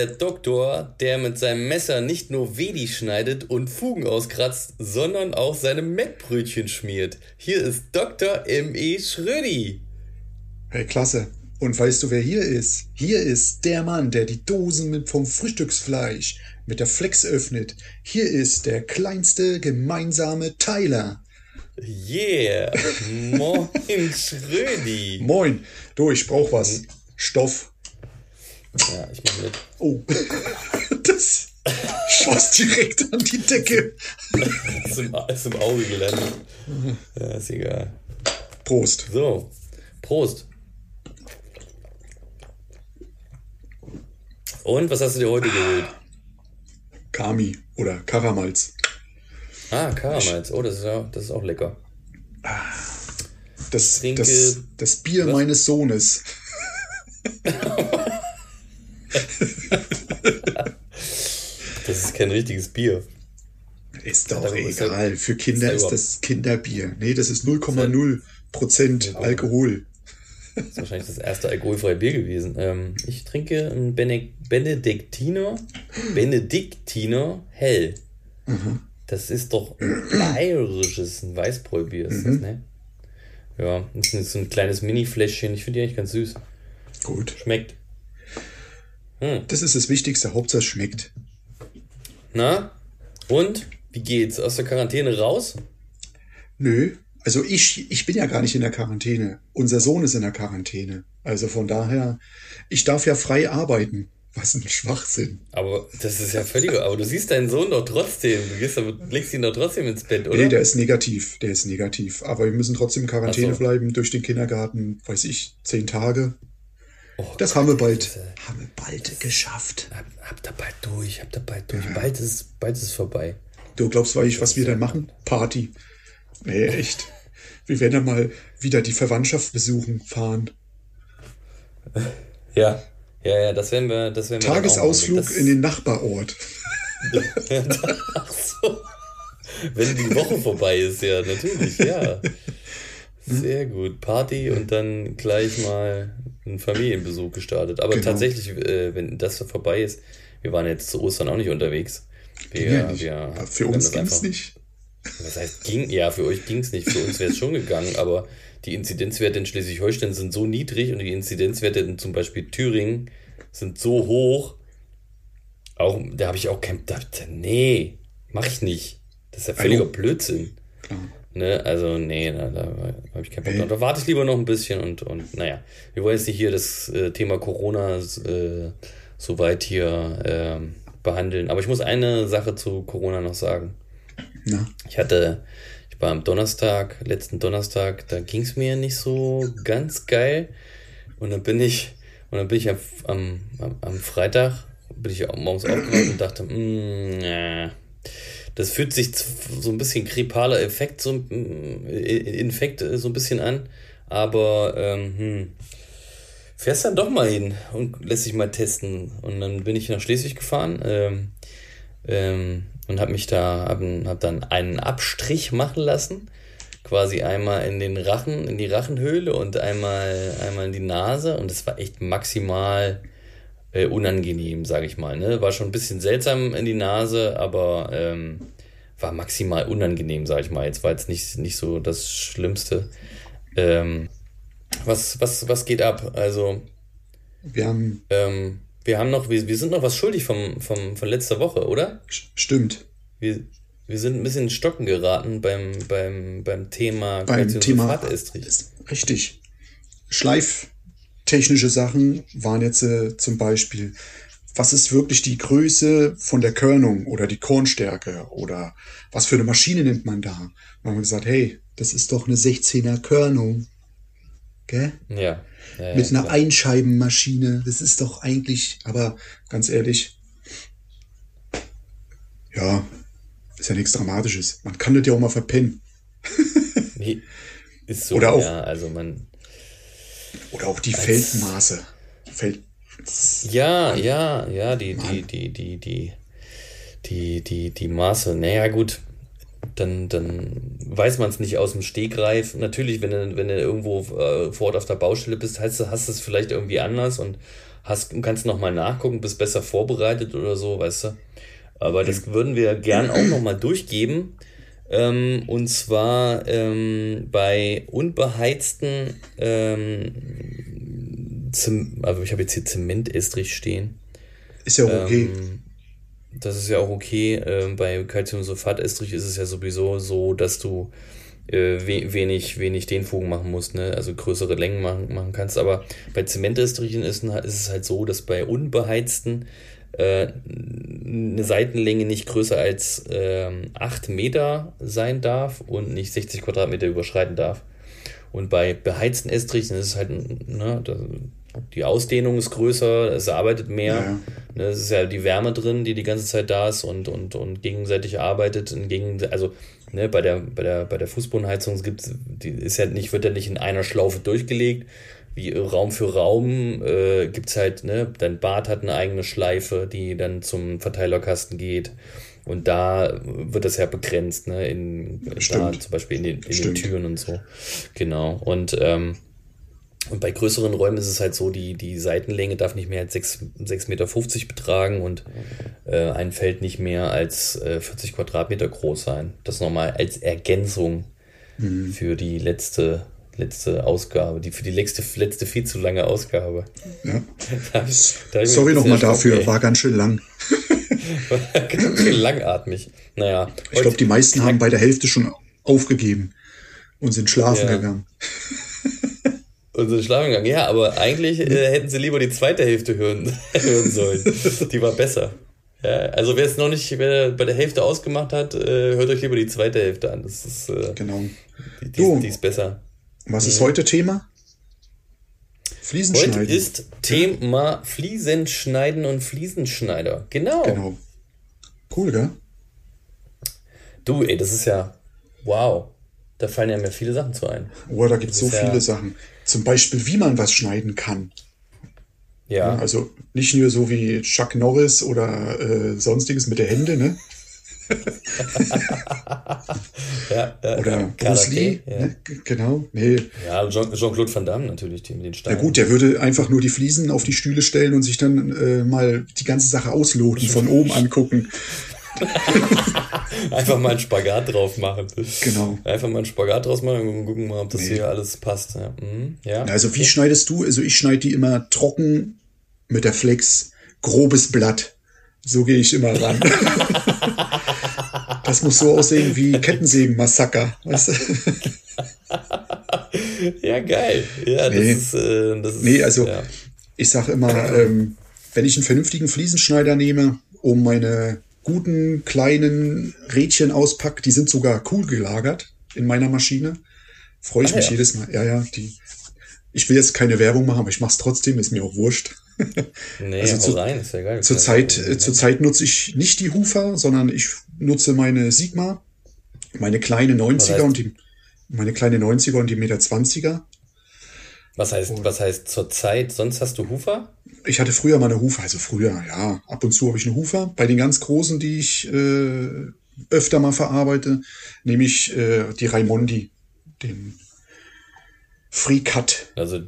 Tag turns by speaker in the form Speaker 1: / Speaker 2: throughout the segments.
Speaker 1: der Doktor, der mit seinem Messer nicht nur Wedi schneidet und Fugen auskratzt, sondern auch seine Mettbrötchen schmiert. Hier ist Dr. M.E. Schrödi.
Speaker 2: Hey, klasse. Und weißt du, wer hier ist? Hier ist der Mann, der die Dosen mit vom Frühstücksfleisch mit der Flex öffnet. Hier ist der kleinste gemeinsame Teiler.
Speaker 1: Yeah. Moin, Schrödi.
Speaker 2: Moin. Du, ich brauch was. Stoff.
Speaker 1: Ja, ich mach mit.
Speaker 2: Oh. Das schoss direkt an die Decke.
Speaker 1: ist, im, ist im Auge gelandet. Ja, ist egal.
Speaker 2: Prost.
Speaker 1: So. Prost. Und was hast du dir heute geholt?
Speaker 2: Kami oder Karamals.
Speaker 1: Ah, Karamals. Oh, das ist, auch, das ist auch lecker.
Speaker 2: Das, trinke, das, das Bier was? meines Sohnes.
Speaker 1: das ist kein richtiges Bier.
Speaker 2: Ist doch egal. Für Kinder ist, das Kinderbier. Nee, das ist 0,0 Prozent Alkohol.
Speaker 1: Das ist wahrscheinlich das erste alkoholfreie Bier gewesen. Ähm, ich trinke ein Bene Benediktiner. Benediktiner hell. Mhm. Das ist doch ein bayerisches, ein Weißbräubier ist mhm. das, ne? Ja, das ist so ein kleines Mini-Fläschchen. Ich finde die eigentlich ganz süß.
Speaker 2: Gut.
Speaker 1: Schmeckt.
Speaker 2: Hm. Das ist das Wichtigste. Hauptsache es schmeckt.
Speaker 1: Na? Und? Wie geht's? Aus der Quarantäne raus?
Speaker 2: Nö. Also ich, ich bin ja gar nicht in der Quarantäne. Unser Sohn ist in der Quarantäne. Also von daher, ich darf ja frei arbeiten. Was ein Schwachsinn.
Speaker 1: Aber das ist ja völlig. aber du siehst deinen Sohn doch trotzdem. Du gehst, legst ihn doch trotzdem ins Bett, oder?
Speaker 2: Nee, der ist negativ. Der ist negativ. Aber wir müssen trotzdem in Quarantäne so. bleiben durch den Kindergarten, weiß ich, zehn Tage. Oh, das haben wir bald. Äh, haben wir bald geschafft.
Speaker 1: Hab, habt ihr bald durch, habt ihr bald durch. Ja. Bald ist, bald ist vorbei.
Speaker 2: Du glaubst, weil ich, was wir dann machen? Party. Nee, echt. Wir werden dann mal wieder die Verwandtschaft besuchen fahren.
Speaker 1: Ja, ja, ja, das werden wir. Das werden
Speaker 2: wir Tagesausflug das, in den Nachbarort.
Speaker 1: Ach so. Wenn die Woche vorbei ist, ja, natürlich, ja. Sehr gut. Party und dann gleich mal ein Familienbesuch gestartet. Aber genau. tatsächlich, äh, wenn das vorbei ist, wir waren jetzt zu Ostern auch nicht unterwegs. Wir,
Speaker 2: ja, wir, Für uns ging es nicht.
Speaker 1: Was heißt ging? Ja, für euch ging es nicht. Für uns wäre es schon gegangen, aber die Inzidenzwerte in Schleswig-Holstein sind so niedrig und die Inzidenzwerte in zum Beispiel Thüringen sind so hoch. Auch, da habe ich auch kein. Da, nee, mach ich nicht. Das ist ja völliger Hallo. Blödsinn. Klar. Ne, also, nee, da, da habe ich keinen Bock. Hey. Da warte ich lieber noch ein bisschen und, und naja, wir wollen jetzt nicht hier das äh, Thema Corona äh, so weit hier äh, behandeln. Aber ich muss eine Sache zu Corona noch sagen.
Speaker 2: Na?
Speaker 1: Ich hatte, ich war am Donnerstag, letzten Donnerstag, da ging es mir nicht so ganz geil. Und dann bin ich, und dann bin ich am, am, am Freitag, bin ich morgens aufgewacht und dachte, mm, ja, das fühlt sich so ein bisschen grippaler Effekt, so ein Infekt so ein bisschen an. Aber ähm, hm, fährst dann doch mal hin und lässt sich mal testen. Und dann bin ich nach Schleswig gefahren. Ähm, ähm, und habe mich da, habe hab dann einen Abstrich machen lassen. Quasi einmal in den Rachen, in die Rachenhöhle und einmal, einmal in die Nase. Und es war echt maximal äh, unangenehm, sage ich mal. Ne? War schon ein bisschen seltsam in die Nase, aber ähm, war maximal unangenehm, sage ich mal. Jetzt war jetzt nicht, nicht so das Schlimmste. Ähm, was, was, was geht ab? Also.
Speaker 2: Wir haben.
Speaker 1: Ähm, wir haben noch, wir, wir sind noch was schuldig vom, vom, von letzter Woche, oder?
Speaker 2: Stimmt.
Speaker 1: Wir, wir sind ein bisschen in Stocken geraten beim, beim, beim Thema
Speaker 2: beim Thema Richtig. Schleiftechnische Sachen waren jetzt äh, zum Beispiel, was ist wirklich die Größe von der Körnung oder die Kornstärke oder was für eine Maschine nimmt man da? Man hat gesagt, hey, das ist doch eine 16er Körnung. Gell?
Speaker 1: Ja. ja
Speaker 2: Mit einer klar. Einscheibenmaschine. Das ist doch eigentlich, aber ganz ehrlich, ja, ist ja nichts Dramatisches. Man kann das ja auch mal verpennen.
Speaker 1: nee, ist so,
Speaker 2: oder auch,
Speaker 1: ja, also man.
Speaker 2: Oder auch die Feldmaße. Feld,
Speaker 1: ja, ja, ja, die, die, die, die, die, die, die, die Maße. Naja, gut, dann, dann weiß man es nicht aus dem Stegreif. Natürlich, wenn du, wenn du irgendwo äh, vor Ort auf der Baustelle bist, hast du es vielleicht irgendwie anders und hast, kannst nochmal nachgucken, bist besser vorbereitet oder so, weißt du. Aber das würden wir gern auch nochmal durchgeben. Ähm, und zwar ähm, bei unbeheizten, ähm, also ich habe jetzt hier Zementestrich stehen. Ist ja auch okay. Ähm, das ist ja auch okay. Ähm, bei Calciumsulfatestrich ist es ja sowieso so, dass du äh, wenig, wenig Dehnfugen machen musst, ne? also größere Längen machen, machen kannst. Aber bei Zementestrichen ist, ist es halt so, dass bei unbeheizten äh, eine Seitenlänge nicht größer als äh, 8 Meter sein darf und nicht 60 Quadratmeter überschreiten darf. Und bei beheizten Estrichen ist es halt, ne, die Ausdehnung ist größer, es arbeitet mehr. Ja. Ne, es ist ja die Wärme drin, die die ganze Zeit da ist und, und, und gegenseitig arbeitet. Gegen, also ne, bei der, bei der, bei der Fußbodenheizung gibt's, die ist ja nicht, wird ja nicht in einer Schlaufe durchgelegt, wie Raum für Raum äh, gibt es halt, ne, dein Bad hat eine eigene Schleife, die dann zum Verteilerkasten geht. Und da wird das ja begrenzt, ne, in, da, zum Beispiel in den, in den Türen und so. Genau. Und, ähm, und bei größeren Räumen ist es halt so, die, die Seitenlänge darf nicht mehr als 6,50 Meter betragen und äh, ein Feld nicht mehr als äh, 40 Quadratmeter groß sein. Das nochmal als Ergänzung mhm. für die letzte letzte Ausgabe, die für die letzte, letzte viel zu lange Ausgabe. Ja.
Speaker 2: da, da Sorry nochmal dafür, okay. war ganz schön lang.
Speaker 1: war ganz schön langatmig. Naja.
Speaker 2: Ich glaube, die meisten haben bei der Hälfte schon aufgegeben und sind schlafen ja. gegangen.
Speaker 1: Und sind schlafen gegangen, ja, aber eigentlich äh, hätten sie lieber die zweite Hälfte hören, hören sollen. Die war besser. Ja, also wer es noch nicht wer bei der Hälfte ausgemacht hat, äh, hört euch lieber die zweite Hälfte an. Das ist, äh, genau. Die, die,
Speaker 2: die ist besser. Was ist heute Thema?
Speaker 1: Fliesenschneiden. Heute ist Thema Fliesenschneiden und Fliesenschneider. Genau. Genau.
Speaker 2: Cool, gell?
Speaker 1: Du, ey, das ist ja wow. Da fallen ja mir viele Sachen zu ein.
Speaker 2: Oh, da gibt es so viele ja Sachen. Zum Beispiel, wie man was schneiden kann. Ja. Also nicht nur so wie Chuck Norris oder äh, sonstiges mit der Hände, ne? ja, ja, Oder Bruce Lee, ja. ne? genau. Nee.
Speaker 1: Ja, Jean-Claude Van Damme natürlich, mit den
Speaker 2: Steinen. Na gut, der würde einfach nur die Fliesen auf die Stühle stellen und sich dann äh, mal die ganze Sache ausloten, von oben angucken.
Speaker 1: Einfach mal einen Spagat drauf machen. Genau. Einfach mal einen Spagat draus machen und gucken mal, ob das nee. hier alles passt. Ja. Mhm.
Speaker 2: ja. Also wie schneidest du? Also ich schneide die immer trocken mit der Flex, grobes Blatt. So gehe ich immer ran. das muss so aussehen wie Kettensägen-Massaker. Weißt du?
Speaker 1: ja, geil. Ja,
Speaker 2: nee.
Speaker 1: das ist, äh, das ist,
Speaker 2: nee, also ja. ich sage immer, ähm, wenn ich einen vernünftigen Fliesenschneider nehme, um meine guten kleinen Rädchen auspacke, die sind sogar cool gelagert in meiner Maschine, freue ich ah, mich ja. jedes Mal. Ja, ja, die. Ich will jetzt keine Werbung machen, aber ich mache es trotzdem, ist mir auch wurscht. Nee, also zu, rein, ist ja geil. Zur Zeit, äh, zur Zeit nutze ich nicht die Hufer, sondern ich nutze meine Sigma, meine kleine 90er und die, meine kleine 90er und die Meter 20er.
Speaker 1: Was heißt, und was heißt zur Zeit? Sonst hast du Hufer?
Speaker 2: Ich hatte früher mal eine Hufer, also früher, ja. Ab und zu habe ich eine Hufer. Bei den ganz großen, die ich äh, öfter mal verarbeite, nehme ich äh, die Raimondi, den Free Cut. Also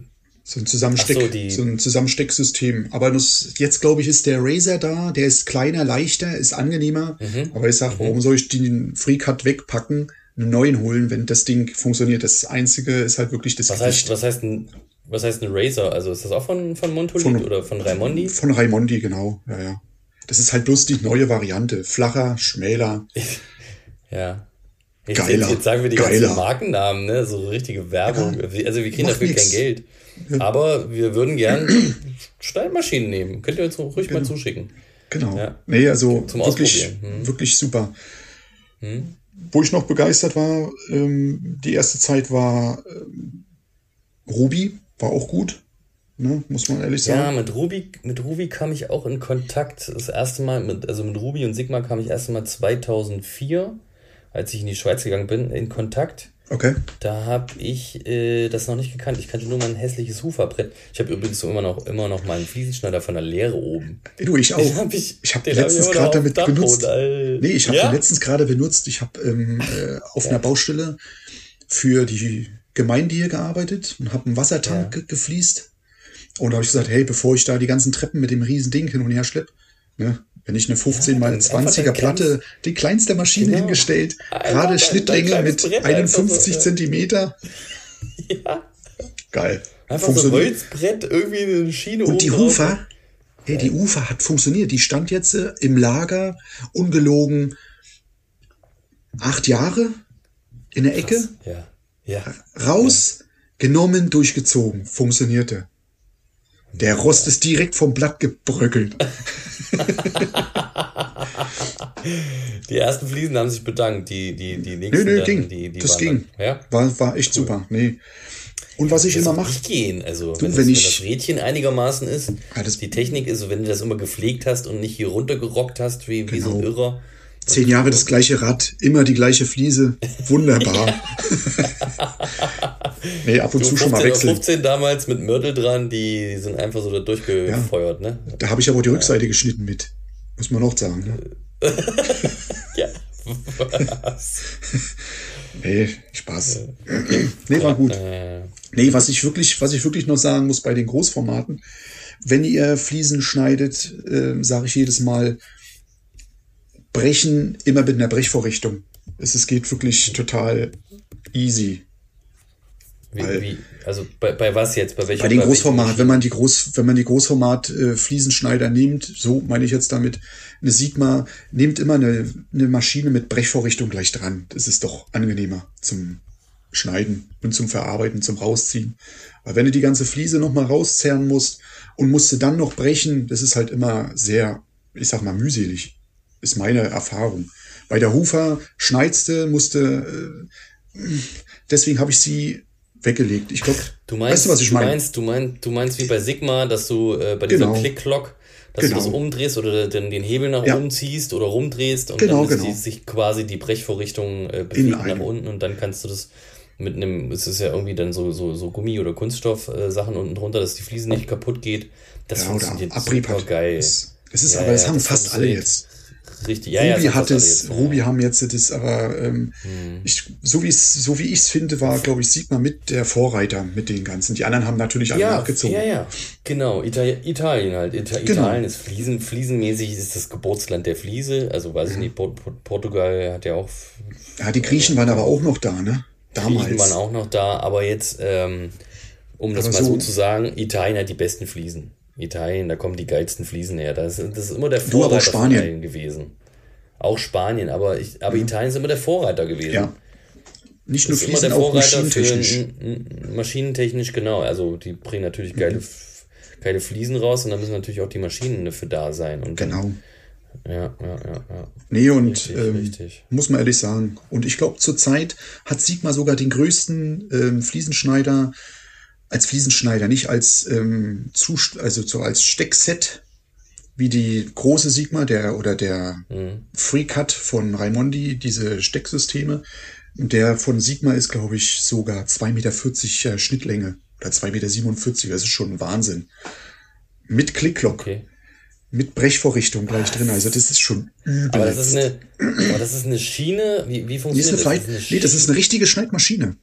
Speaker 2: so ein, Zusammensteck, so, so, ein Zusammenstecksystem. Aber das, jetzt, glaube ich, ist der Razer da, der ist kleiner, leichter, ist angenehmer. Mhm. Aber ich sage, mhm. warum soll ich den FreeCut wegpacken, einen neuen holen, wenn das Ding funktioniert? Das Einzige ist halt wirklich das
Speaker 1: was Heißt, was heißt ein, was heißt ein Razer? Also ist das auch von, von Montolit von, oder von Raimondi?
Speaker 2: Von Raimondi, genau. Ja, ja. Das ist halt bloß die neue Variante. Flacher, schmäler.
Speaker 1: ja. Jetzt, Geiler. Jetzt, jetzt sagen wir die Geiler. ganzen Markennamen, ne? So richtige Werbung. Ja, also wir kriegen dafür nix. kein Geld. Aber wir würden gern Steinmaschinen nehmen. Könnt ihr uns ruhig genau. mal zuschicken.
Speaker 2: Genau. Ja. Nee, also Zum wirklich, hm. wirklich super. Hm. Wo ich noch begeistert war, ähm, die erste Zeit war ähm, Ruby, war auch gut. Ne, muss man ehrlich sagen.
Speaker 1: Ja, mit Ruby, mit Ruby kam ich auch in Kontakt. Das erste Mal, mit, also mit Ruby und Sigma kam ich erst Mal 2004, als ich in die Schweiz gegangen bin, in Kontakt. Okay. Da habe ich äh, das noch nicht gekannt. Ich kannte nur mein hässliches Huferbrett. Ich habe übrigens so immer noch, immer noch meinen Fliesenschneider von der Lehre oben.
Speaker 2: Du, ich auch. Den hab ich ich habe letztens hab gerade damit Dachboden, benutzt. Nee, ich habe ja? den letztens gerade benutzt. Ich habe ähm, äh, auf ja. einer Baustelle für die Gemeinde hier gearbeitet und habe einen Wassertank ja. gefliest. Und da habe ich gesagt, hey, bevor ich da die ganzen Treppen mit dem riesen Ding hin und her schlepp, ne, wenn ich eine 15 mal 20er Platte, die kleinste Maschine genau. hingestellt, gerade Schnittlänge mit Brett 51 so, Zentimeter. Ja. Geil.
Speaker 1: Einfach so ein Holzbrett, irgendwie eine Schiene
Speaker 2: Und die Hufer, hey, die Ufer hat funktioniert. Die stand jetzt äh, im Lager, ungelogen, acht Jahre in der Ecke.
Speaker 1: Ja. ja.
Speaker 2: Raus, ja. genommen, durchgezogen. Funktionierte. Der Rost ist direkt vom Blatt gebröckelt.
Speaker 1: die ersten Fliesen haben sich bedankt, die, die, die nächsten.
Speaker 2: Nö, nö, ging.
Speaker 1: Die, die
Speaker 2: das ging.
Speaker 1: Ja?
Speaker 2: War, war echt cool. super. Nee. Und was ich
Speaker 1: das
Speaker 2: immer mache.
Speaker 1: gehen. Also,
Speaker 2: du,
Speaker 1: wenn,
Speaker 2: wenn,
Speaker 1: das,
Speaker 2: ich,
Speaker 1: wenn das Rädchen einigermaßen ist,
Speaker 2: ja, das,
Speaker 1: die Technik ist, wenn du das immer gepflegt hast und nicht hier runtergerockt hast, wie, genau. wie so ein genau. Irrer.
Speaker 2: Zehn Jahre das gleiche Rad, immer die gleiche Fliese. Wunderbar. nee, ab und du, zu 15, schon mal wechseln.
Speaker 1: 15 damals mit Mörtel dran, die sind einfach so da durchgefeuert, ja. ne?
Speaker 2: Da habe ich aber die Rückseite ja. geschnitten mit. Muss man auch sagen,
Speaker 1: ne? ja. Was?
Speaker 2: nee, Spaß. Okay. Nee, war gut. Nee, was ich wirklich, was ich wirklich noch sagen muss bei den Großformaten, wenn ihr Fliesen schneidet, äh, sage ich jedes Mal, brechen immer mit einer Brechvorrichtung. Es, es geht wirklich total easy.
Speaker 1: Wie, wie, also bei, bei was jetzt? Bei welchem?
Speaker 2: Bei den Großformat, wenn man die Groß, wenn man die Großformat äh, Fliesenschneider nimmt, so meine ich jetzt damit, eine Sigma, nehmt immer eine, eine Maschine mit Brechvorrichtung gleich dran. Das ist doch angenehmer zum Schneiden und zum Verarbeiten, zum Rausziehen. Weil wenn du die ganze Fliese nochmal rauszerren musst und musst du dann noch brechen, das ist halt immer sehr, ich sag mal, mühselig. Ist meine Erfahrung. Bei der Hufer schneidste, musste, äh, deswegen habe ich sie weggelegt. Ich glaube,
Speaker 1: du meinst, weißt du, was ich meine? Du meinst, du meinst, du meinst wie bei Sigma, dass du äh, bei dieser genau. Click-Clock, dass genau. du das umdrehst oder den, den Hebel nach ja. unten ziehst oder rumdrehst und
Speaker 2: genau,
Speaker 1: dann
Speaker 2: genau.
Speaker 1: Sich quasi die Brechvorrichtung äh, bewegt nach unten und dann kannst du das mit einem, es ist ja irgendwie dann so, so, so Gummi- oder Kunststoff-Sachen äh, unten drunter, dass die Fliese nicht kaputt geht. Das ja, funktioniert super geil.
Speaker 2: Es, es ist ja, aber, das haben fast alle jetzt.
Speaker 1: Richtig, ja,
Speaker 2: Ruby
Speaker 1: ja,
Speaker 2: hat es, Ruby haben jetzt das, aber ähm, hm. ich, so wie es, so wie ich es finde, war, glaube ich, sieht man mit der Vorreiter mit den ganzen. Die anderen haben natürlich alle
Speaker 1: ja,
Speaker 2: nachgezogen.
Speaker 1: Ja, ja, genau. Itali Italien halt. Ita genau. Italien ist Fliesen, fliesenmäßig ist das Geburtsland der Fliese. Also weiß ich nicht, Port Portugal hat ja auch.
Speaker 2: Ja, die Griechen waren aber auch noch da, ne?
Speaker 1: Damals. Griechen waren auch noch da, aber jetzt, ähm, um das aber mal so, so zu sagen, Italien hat die besten Fliesen. Italien, da kommen die geilsten Fliesen her. Das, das ist immer der
Speaker 2: Vorreiter von
Speaker 1: Italien gewesen. Auch Spanien, aber, ich, aber ja. Italien ist immer der Vorreiter gewesen.
Speaker 2: Ja. Nicht nur Fliesen, immer der auch maschinentechnisch.
Speaker 1: Für, maschinentechnisch, genau. Also die bringen natürlich geile, mhm. geile Fliesen raus und da müssen natürlich auch die Maschinen dafür da sein. Und
Speaker 2: genau.
Speaker 1: Ja, ja, ja, ja.
Speaker 2: Nee, und richtig, ähm, richtig. muss man ehrlich sagen. Und ich glaube, zurzeit hat Sigma sogar den größten ähm, Fliesenschneider als Fliesenschneider, nicht als ähm, Zust also so als Steckset wie die große Sigma, der oder der mhm. FreeCut von Raimondi, diese Stecksysteme. Der von Sigma ist, glaube ich, sogar 2,40 Meter Schnittlänge oder 2,47 Meter. Das ist schon ein Wahnsinn. Mit Klicklock. Okay. Mit Brechvorrichtung gleich drin. Also das ist schon
Speaker 1: übel. Aber das ist eine, aber das ist eine Schiene. Wie, wie funktioniert
Speaker 2: das? Ist eine das? nee, das ist eine richtige Schneidmaschine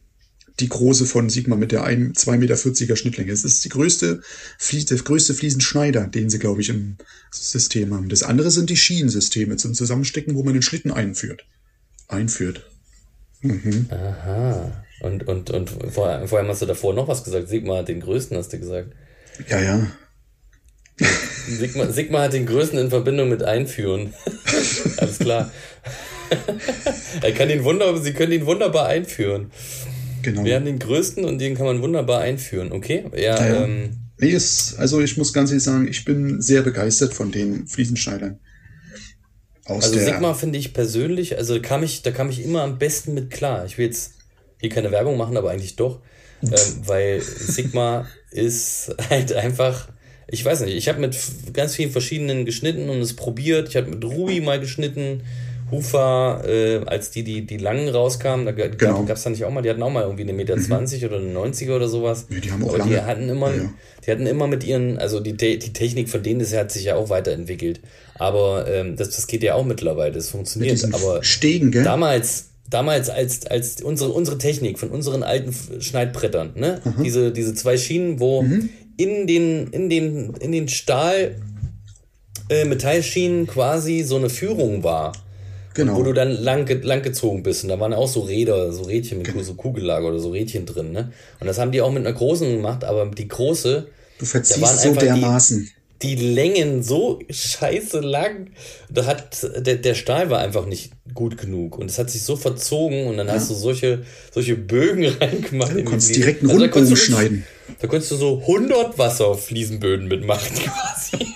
Speaker 2: die große von Sigma mit der 2,40 Meter Schnittlänge. Es ist die größte, der größte Fliesenschneider, den sie, glaube ich, im System haben. Das andere sind die Schienensysteme zum Zusammenstecken, wo man den Schlitten einführt. Einführt.
Speaker 1: Mhm. Aha. Und, und, und vor, vor allem hast du davor noch was gesagt. Sigma hat den größten, hast du gesagt.
Speaker 2: Ja, ja.
Speaker 1: Sigma, Sigma hat den größten in Verbindung mit Einführen. Alles klar. er kann ihn wunderbar, sie können ihn wunderbar einführen. Genau. Wir haben den größten und den kann man wunderbar einführen, okay?
Speaker 2: Ja, ja. Ähm, nee, ist, also ich muss ganz ehrlich sagen, ich bin sehr begeistert von den Fliesenschneidern.
Speaker 1: Aus also Sigma finde ich persönlich, also da kam ich, da kam ich immer am besten mit klar. Ich will jetzt hier keine Werbung machen, aber eigentlich doch. ähm, weil Sigma ist halt einfach, ich weiß nicht, ich habe mit ganz vielen verschiedenen geschnitten und es probiert. Ich habe mit Ruby mal geschnitten. Hufer, äh, als die, die, die langen rauskamen, da gab es genau. da nicht auch mal, die hatten auch mal irgendwie eine Meter mhm. 20 oder eine 90er oder sowas.
Speaker 2: Ja, die haben auch
Speaker 1: Aber
Speaker 2: lange.
Speaker 1: die hatten immer, ja, ja. die hatten immer mit ihren, also die, die Technik von denen das hat sich ja auch weiterentwickelt. Aber ähm, das, das geht ja auch mittlerweile, das funktioniert. Aber
Speaker 2: Stegen, gell?
Speaker 1: damals, damals als, als unsere, unsere Technik von unseren alten Schneidbrettern, ne? Diese, diese zwei Schienen, wo mhm in den, in den, in den Stahl äh, Metallschienen quasi so eine Führung war. Genau. wo du dann lang, lang gezogen bist. Und da waren auch so Räder, so Rädchen mit genau. so Kugellager oder so Rädchen drin. Ne? Und das haben die auch mit einer großen gemacht, aber die große. Du verziehst so dermaßen. Die, die Längen so scheiße lang. Da hat, der, der Stahl war einfach nicht gut genug. Und es hat sich so verzogen und dann ja. hast du solche, solche Bögen reingemacht. Du konntest direkt einen also Rundbogen schneiden. Da konntest du so 100 Wasserfliesenböden mitmachen quasi.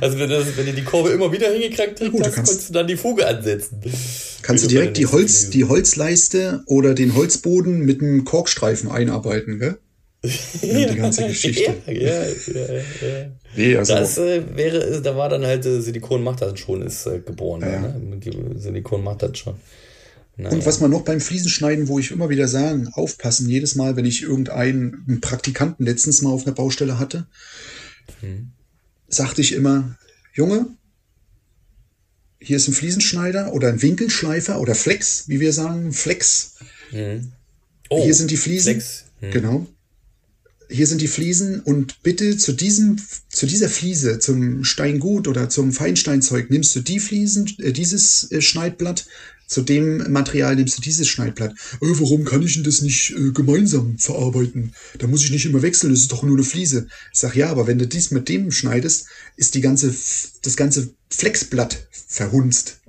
Speaker 1: Also wenn, das, wenn du die Kurve immer wieder hingekriegt hast, kannst, kannst du dann die Fuge ansetzen.
Speaker 2: Kannst du direkt die, Holz, die Holzleiste oder den Holzboden mit einem Korkstreifen einarbeiten, gell? die ganze
Speaker 1: Geschichte. ja, ja, ja, ja. Nee, also das äh, wäre, da war dann halt äh, Silikon macht das schon, ist äh, geboren. Ja. Ne? Silikon macht das schon.
Speaker 2: Naja. Und was man noch beim Fliesenschneiden, wo ich immer wieder sagen, aufpassen, jedes Mal, wenn ich irgendeinen Praktikanten letztens mal auf einer Baustelle hatte, hm sagte ich immer, Junge, hier ist ein Fliesenschneider oder ein Winkelschleifer oder Flex, wie wir sagen, Flex. Mhm. Oh, hier sind die Fliesen. Mhm. Genau. Hier sind die Fliesen und bitte zu diesem, zu dieser Fliese, zum Steingut oder zum Feinsteinzeug nimmst du die Fliesen, äh, dieses äh, Schneidblatt zu dem Material nimmst du dieses Schneidblatt. Äh, warum kann ich denn das nicht äh, gemeinsam verarbeiten? Da muss ich nicht immer wechseln, das ist doch nur eine Fliese. Ich sag, ja, aber wenn du dies mit dem schneidest, ist die ganze, das ganze Flexblatt verhunzt.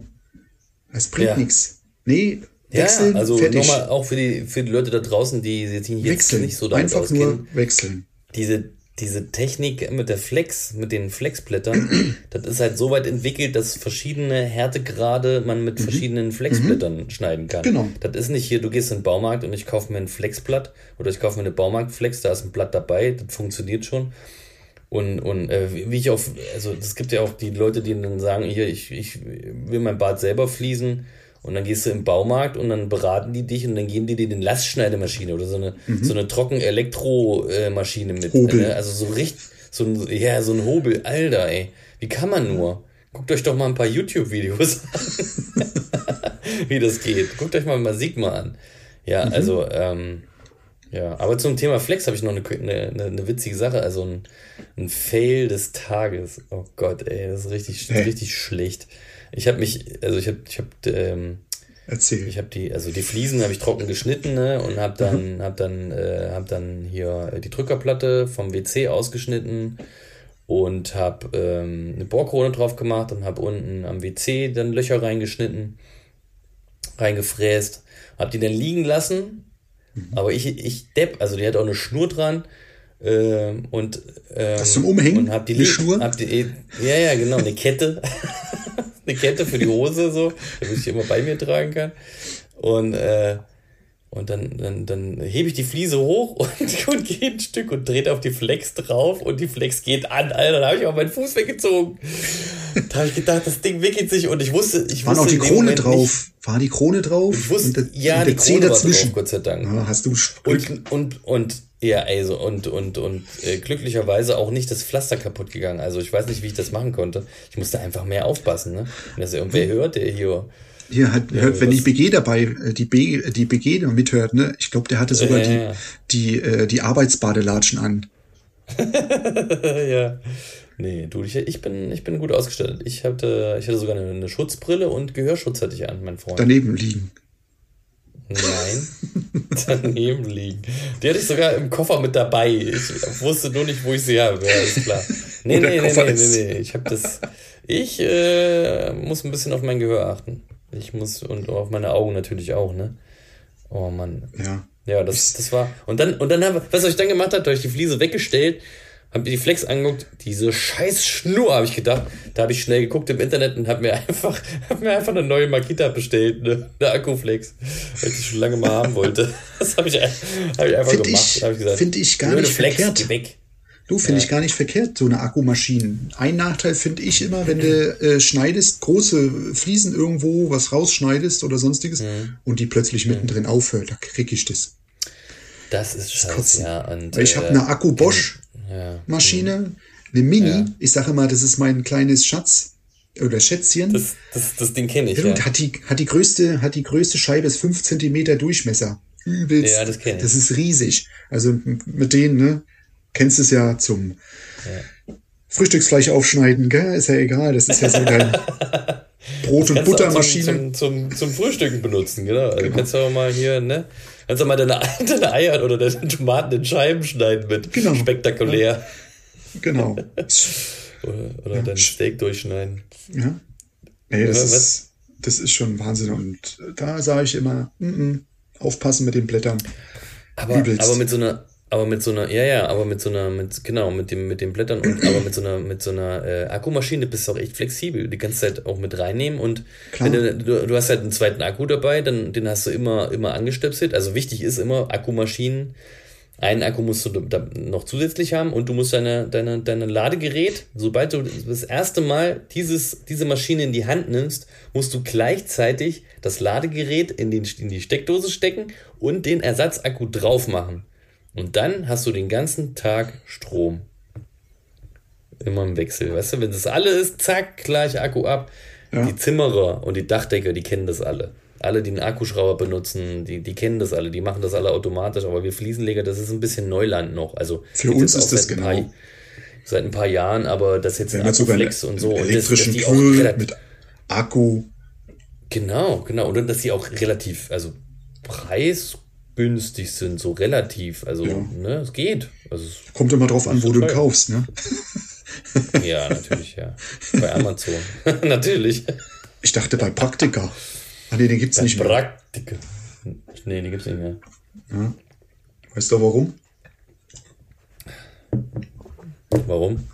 Speaker 2: Das bringt ja. nichts. Nee, wechseln,
Speaker 1: ja, also nochmal auch für die, für die Leute da draußen, die jetzt wechseln. nicht so damit Einfach auskennen. nur wechseln. Diese, diese Technik mit der Flex, mit den Flexblättern, das ist halt so weit entwickelt, dass verschiedene Härtegrade man mit mhm. verschiedenen Flexblättern mhm. schneiden kann. Genau. Das ist nicht hier, du gehst in den Baumarkt und ich kaufe mir ein Flexblatt oder ich kaufe mir eine Baumarktflex, da ist ein Blatt dabei, das funktioniert schon. Und, und äh, wie ich auch, also es gibt ja auch die Leute, die dann sagen, hier, ich, ich will mein Bad selber fließen und dann gehst du im Baumarkt und dann beraten die dich und dann geben die dir eine Lastschneidemaschine oder so eine, mhm. so eine Trocken-Elektromaschine mit. Hobel. Ne? Also so richtig, so ein, ja, so ein Hobel. Alter, ey. Wie kann man nur? Guckt euch doch mal ein paar YouTube-Videos an, wie das geht. Guckt euch mal mal Sigma an. Ja, mhm. also, ähm, ja, aber zum Thema Flex habe ich noch eine, eine, eine, witzige Sache, also ein, ein Fail des Tages. Oh Gott, ey, das ist richtig, hey. richtig schlecht. Ich habe mich, also ich habe, ich habe, ähm, Erzähl. Ich habe die, also die Fliesen habe ich trocken geschnitten ne, und habe dann, mhm. hab dann, äh, hab dann hier die Drückerplatte vom WC ausgeschnitten und habe ähm, eine Bohrkrone drauf gemacht und habe unten am WC dann Löcher reingeschnitten, reingefräst, habe die dann liegen lassen. Mhm. Aber ich, ich depp, also die hat auch eine Schnur dran. Ähm, und ähm, das zum Umhängen? Und hab die, die Schnur? Hab die, ja, ja, genau, eine Kette. eine Kette für die Hose, so, damit ich die immer bei mir tragen kann. Und, äh, und dann, dann, dann hebe ich die Fliese hoch und, und gehe ein Stück und drehe auf die Flex drauf und die Flex geht an. Alter, da habe ich auch meinen Fuß weggezogen. Da habe ich gedacht, das Ding wickelt sich und ich wusste, ich
Speaker 2: War
Speaker 1: wusste.
Speaker 2: noch die Krone drauf? Nicht, war die Krone drauf? Ich wusste, und der, ja, und der die
Speaker 1: Krone dazwischen. Drauf, Gott sei Dank. Ja, hast du und, und, und ja, also und und und äh, glücklicherweise auch nicht das Pflaster kaputt gegangen. Also ich weiß nicht, wie ich das machen konnte. Ich musste einfach mehr aufpassen, ne? Wenn das irgendwer hm. hört, der hier
Speaker 2: hier hat, ja, hört, wenn die BG dabei, äh, die B, die BG mithört, ne? Ich glaube, der hatte sogar äh, die, die, äh, die Arbeitsbadelatschen an.
Speaker 1: ja. Nee, du, ich, ich, bin, ich bin gut ausgestattet. Ich hatte, ich hatte sogar eine, eine Schutzbrille und Gehörschutz hatte ich an, mein Freund.
Speaker 2: Daneben liegen.
Speaker 1: Nein, daneben liegen. Die hatte ich sogar im Koffer mit dabei. Ich wusste nur nicht, wo ich sie habe. Ja, ist klar. Nee, nee, nee, nee, nee, nee. Ich habe das. Ich äh, muss ein bisschen auf mein Gehör achten. Ich muss und auf meine Augen natürlich auch, ne? Oh Mann. Ja. Ja, das, das war. Und dann, und dann habe, was ich dann gemacht habe, da habe ich die Fliese weggestellt hab mir die Flex angeguckt, diese scheiß Schnur, habe ich gedacht. Da habe ich schnell geguckt im Internet und habe mir einfach, hab mir einfach eine neue Makita bestellt, ne? eine Akkuflex, weil ich die schon lange mal haben wollte. Das habe ich, hab ich einfach
Speaker 2: find gemacht. Finde ich gar nicht Flex, verkehrt. weg. Du, finde ja. ich gar nicht verkehrt, so eine Akkumaschine. Ein Nachteil finde ich immer, wenn du äh, schneidest, große Fliesen irgendwo, was rausschneidest oder sonstiges mhm. und die plötzlich mhm. mittendrin aufhört, da kriege ich das.
Speaker 1: Das ist scheiße, ja. Und,
Speaker 2: Weil ich habe äh, eine Akku Bosch ja, Maschine, eine Mini. Ja. Ich sage immer, das ist mein kleines Schatz oder Schätzchen.
Speaker 1: Das, das, das Ding kenne ich. Ja,
Speaker 2: ja. Hat, die, hat, die größte, hat die größte Scheibe ist 5 cm Durchmesser. Übelst. Ja, das kenne ich. Das ist riesig. Also mit denen, ne? Kennst es ja zum ja. Frühstücksfleisch aufschneiden, gell? Ist ja egal, das ist ja so dein Brot- und Buttermaschine.
Speaker 1: Zum, zum, zum, Frühstücken benutzen, genau. Also genau. kannst du auch mal hier, ne? Kannst du mal deine, deine Eier oder deine Tomaten in Scheiben schneiden mit. Genau. Spektakulär.
Speaker 2: Genau.
Speaker 1: oder oder ja. dein Steak durchschneiden.
Speaker 2: Ja. Nee, das, ja, ist, das ist schon Wahnsinn. Und da sage ich immer, mm -mm, aufpassen mit den Blättern.
Speaker 1: Aber, aber mit so einer aber mit so einer, ja, ja, aber mit so einer, mit, genau, mit dem, mit den Blättern und aber mit so einer, mit so einer äh, Akkumaschine bist du auch echt flexibel. Die kannst du halt auch mit reinnehmen und wenn du, du, du hast halt einen zweiten Akku dabei, dann den hast du immer, immer angestöpselt. Also wichtig ist immer, Akkumaschinen, einen Akku musst du da noch zusätzlich haben und du musst deine, deine, deine Ladegerät, sobald du das erste Mal dieses, diese Maschine in die Hand nimmst, musst du gleichzeitig das Ladegerät in, den, in die Steckdose stecken und den Ersatzakku drauf machen. Und dann hast du den ganzen Tag Strom. Immer im Wechsel. Weißt du, wenn das alle ist, zack, gleich Akku ab. Ja. Die Zimmerer und die Dachdecker, die kennen das alle. Alle, die einen Akkuschrauber benutzen, die, die kennen das alle, die machen das alle automatisch, aber wir Fliesenleger, das ist ein bisschen Neuland noch. Also
Speaker 2: für uns ist das genau.
Speaker 1: Paar, seit ein paar Jahren, aber das jetzt
Speaker 2: ein Akkuflex und so. Und das, mit Akku.
Speaker 1: Genau, genau. Und dass die auch relativ, also preis günstig sind, so relativ. Also, ja. ne, es geht. Also, es
Speaker 2: Kommt immer drauf an, wo du kaufst, ne?
Speaker 1: ja, natürlich, ja. Bei Amazon. natürlich.
Speaker 2: Ich dachte bei Praktika. Ah, nee, den gibt's bei nicht
Speaker 1: mehr. Praktika. Nee, den gibt's nicht mehr.
Speaker 2: Ja. Weißt du warum?
Speaker 1: Warum?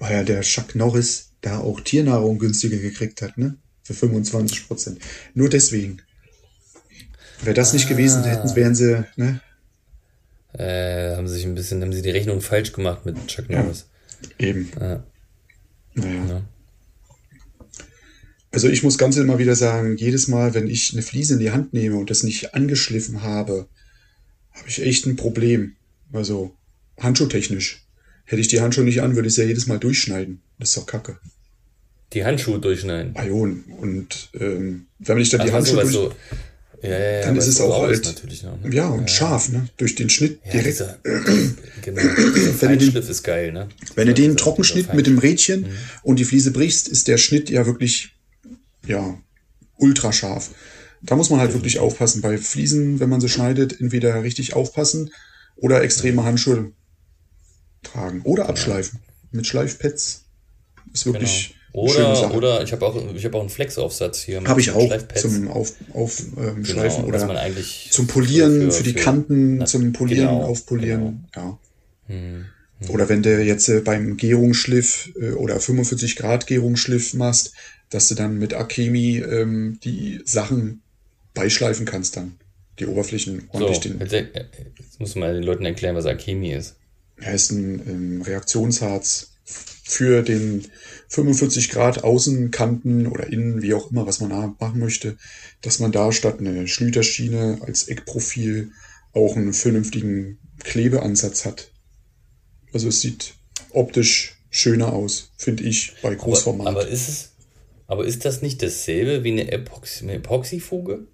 Speaker 2: Weil ja der Chuck Norris da auch Tiernahrung günstiger gekriegt hat, ne? Für 25 Prozent. Nur deswegen. Wäre das nicht ah. gewesen, hätten, wären sie, ne?
Speaker 1: Äh, haben sie sich ein bisschen, haben sie die Rechnung falsch gemacht mit Chuck Norris.
Speaker 2: Ja, eben. Ja. Naja. Ja. Also ich muss ganz immer wieder sagen, jedes Mal, wenn ich eine Fliese in die Hand nehme und das nicht angeschliffen habe, habe ich echt ein Problem. Also handschuhtechnisch. Hätte ich die Handschuhe nicht an, würde ich sie ja jedes Mal durchschneiden. Das ist doch kacke.
Speaker 1: Die Handschuhe durchschneiden?
Speaker 2: Ion. Und ähm, wenn ich dann die Handschuhe durch... So ja, ja, ja, dann ist es auch halt, noch, ne? ja, und scharf, ne? Durch den Schnitt direkt. Dieser,
Speaker 1: genau, dieser wenn du den, ist geil, ne?
Speaker 2: Wenn du den Trockenschnitt mit dem Rädchen mhm. und die Fliese brichst, ist der Schnitt ja wirklich, ja, ultra scharf. Da muss man halt wirklich aufpassen. Bei Fliesen, wenn man sie schneidet, entweder richtig aufpassen oder extreme Handschuhe tragen. Oder abschleifen. Mit Schleifpads. Ist wirklich,
Speaker 1: genau. Oder, oder ich habe auch, ich hab auch einen Flex-Aufsatz hier.
Speaker 2: Habe ich auch zum Aufschleifen auf, ähm, genau, oder zum Polieren für, für, für die Kanten, na, zum Polieren, genau, Aufpolieren. Genau. Ja. Hm, hm. Oder wenn du jetzt äh, beim Gärungsschliff äh, oder 45 Grad Gärungsschliff machst, dass du dann mit Akemi ähm, die Sachen beischleifen kannst dann. Die Oberflächen
Speaker 1: ordentlich so, den. Jetzt, jetzt muss man den Leuten erklären, was Akemi ist.
Speaker 2: Er ist ein ähm, Reaktionsharz für den 45 Grad Außenkanten oder innen, wie auch immer, was man machen möchte, dass man da statt eine Schlüterschiene als Eckprofil auch einen vernünftigen Klebeansatz hat. Also es sieht optisch schöner aus, finde ich, bei Großformat.
Speaker 1: Aber, aber, ist es, aber ist das nicht dasselbe wie eine, Epoxy, eine Epoxyfuge?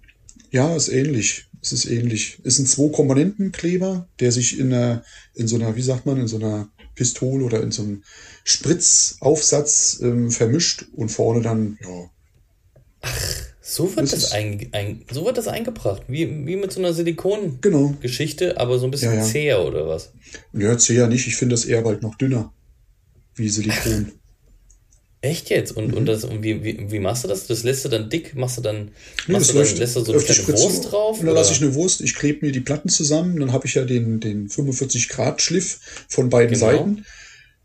Speaker 2: Ja, ist ähnlich. Es ist ähnlich. Es sind zwei Komponentenkleber, der sich in einer, in so einer, wie sagt man, in so einer Pistole oder in so einem Spritzaufsatz ähm, vermischt und vorne dann, ja.
Speaker 1: Ach, so wird, das, ein, ein, so wird das eingebracht. Wie, wie mit so einer Silikon-Geschichte, genau. aber so ein bisschen ja, ja. zäher oder was?
Speaker 2: Ja, zäher nicht. Ich finde das eher bald noch dünner. Wie Silikon.
Speaker 1: Echt jetzt? Und, mhm. und, das, und wie, wie, wie machst du das? Das lässt du dann dick? Machst du dann, nee, du dann lässt du so eine
Speaker 2: Wurst drauf? Und dann lasse ich eine Wurst, ich klebe mir die Platten zusammen, dann habe ich ja den, den 45 Grad Schliff von beiden genau. Seiten.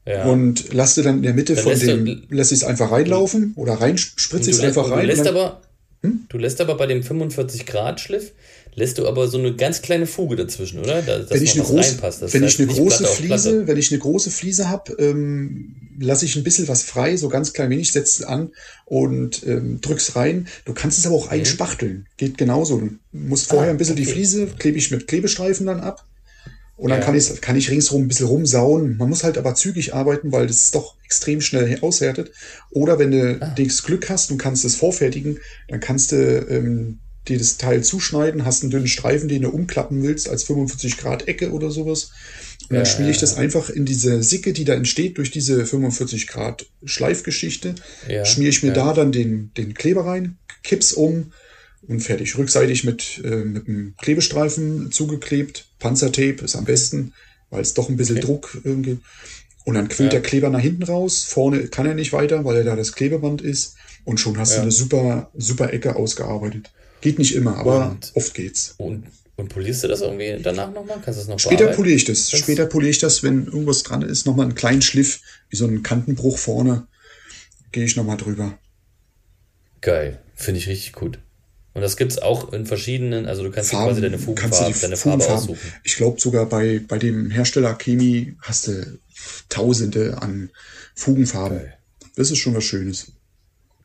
Speaker 2: Ja. Und lasse dann in der Mitte dann von dem, du, lässt es einfach reinlaufen oder rein, spritze es einfach rein.
Speaker 1: Du lässt, aber, hm? du lässt aber bei dem 45 Grad Schliff, lässt du aber so eine ganz kleine Fuge dazwischen, oder?
Speaker 2: Da, wenn ich eine, groß, wenn ich eine große Fliese, wenn ich eine große Fliese habe, ähm, lasse ich ein bisschen was frei, so ganz klein wenig, setze an und ähm, drück's rein. Du kannst es aber auch mhm. einspachteln. Geht genauso. Du musst vorher ah, ein bisschen okay. die Fliese, klebe ich mit Klebestreifen dann ab. Und dann ja. kann, ich, kann ich ringsherum ein bisschen rumsauen. Man muss halt aber zügig arbeiten, weil das doch extrem schnell aushärtet. Oder wenn du ah. das Glück hast und kannst es vorfertigen, dann kannst du ähm, dir das Teil zuschneiden, hast einen dünnen Streifen, den du umklappen willst, als 45 Grad Ecke oder sowas. Und dann
Speaker 1: Ja,
Speaker 2: spiele ich das einfach in diese Sicke, die da entsteht durch diese 45 Grad Schleifgeschichte.
Speaker 1: Ja,
Speaker 2: schmiere ich mir
Speaker 1: ja.
Speaker 2: da dann den, den Kleber rein, kipp's um und fertig. Rückseitig mit, äh, mit einem Klebestreifen zugeklebt. Panzertape ist am besten, weil es doch ein bisschen
Speaker 1: Okay.
Speaker 2: Druck irgendwie. Und dann quillt
Speaker 1: Ja.
Speaker 2: der Kleber nach hinten raus. Vorne kann er nicht weiter, weil er da das Klebeband ist. Und schon hast
Speaker 1: Ja.
Speaker 2: du eine super, super Ecke ausgearbeitet. Geht nicht immer, aber
Speaker 1: Und-
Speaker 2: oft geht's.
Speaker 1: Und, und polierst du das irgendwie danach nochmal? Kannst du das noch
Speaker 2: Später poliere ich das.
Speaker 1: Das-
Speaker 2: Später poliere ich das, wenn irgendwas dran ist, nochmal einen kleinen Schliff, wie so einen Kantenbruch vorne. Gehe ich nochmal drüber.
Speaker 1: Geil. Finde ich richtig gut. Und das gibt's auch in verschiedenen, also du kannst
Speaker 2: Farben,
Speaker 1: quasi deine Fugenfarbe,
Speaker 2: die
Speaker 1: deine Farbe aussuchen.
Speaker 2: Ich glaube sogar bei, bei dem Hersteller Chemie hast du Tausende an Fugenfarben.
Speaker 1: Geil.
Speaker 2: Das ist schon was Schönes.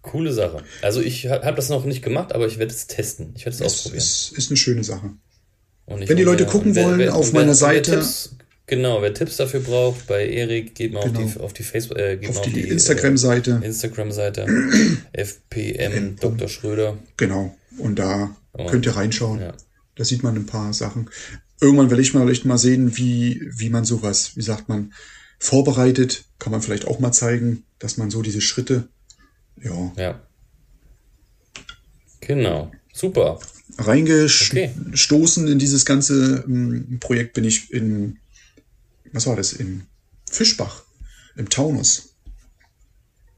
Speaker 1: Coole Sache. Also ich habe hab das noch nicht gemacht, aber ich werde es testen. Ich werde es ausprobieren.
Speaker 2: ist, ist eine schöne Sache. Wenn die Leute gucken
Speaker 1: wer-
Speaker 2: wollen,
Speaker 1: wer-
Speaker 2: auf
Speaker 1: wer-
Speaker 2: meiner
Speaker 1: wer
Speaker 2: Seite-
Speaker 1: Tipps, genau, wer Tipps dafür braucht, bei Erik, geht mal
Speaker 2: Genau.
Speaker 1: auf die, auf die Facebook, äh, geht
Speaker 2: Auf
Speaker 1: mal
Speaker 2: die
Speaker 1: äh,
Speaker 2: Instagram-Seite.
Speaker 1: Instagram-Seite FPM Dr. Schröder.
Speaker 2: Genau. Und da
Speaker 1: Oh.
Speaker 2: könnt ihr reinschauen.
Speaker 1: Ja.
Speaker 2: Da sieht man ein paar Sachen. Irgendwann will ich mal echt mal sehen, wie, wie man sowas, wie sagt man, vorbereitet. Kann man vielleicht auch mal zeigen, dass man so diese Schritte, ja,
Speaker 1: Ja. Genau. Super.
Speaker 2: reingestoßen in dieses ganze ähm, Projekt bin ich in, was war das, in Fischbach, im Taunus.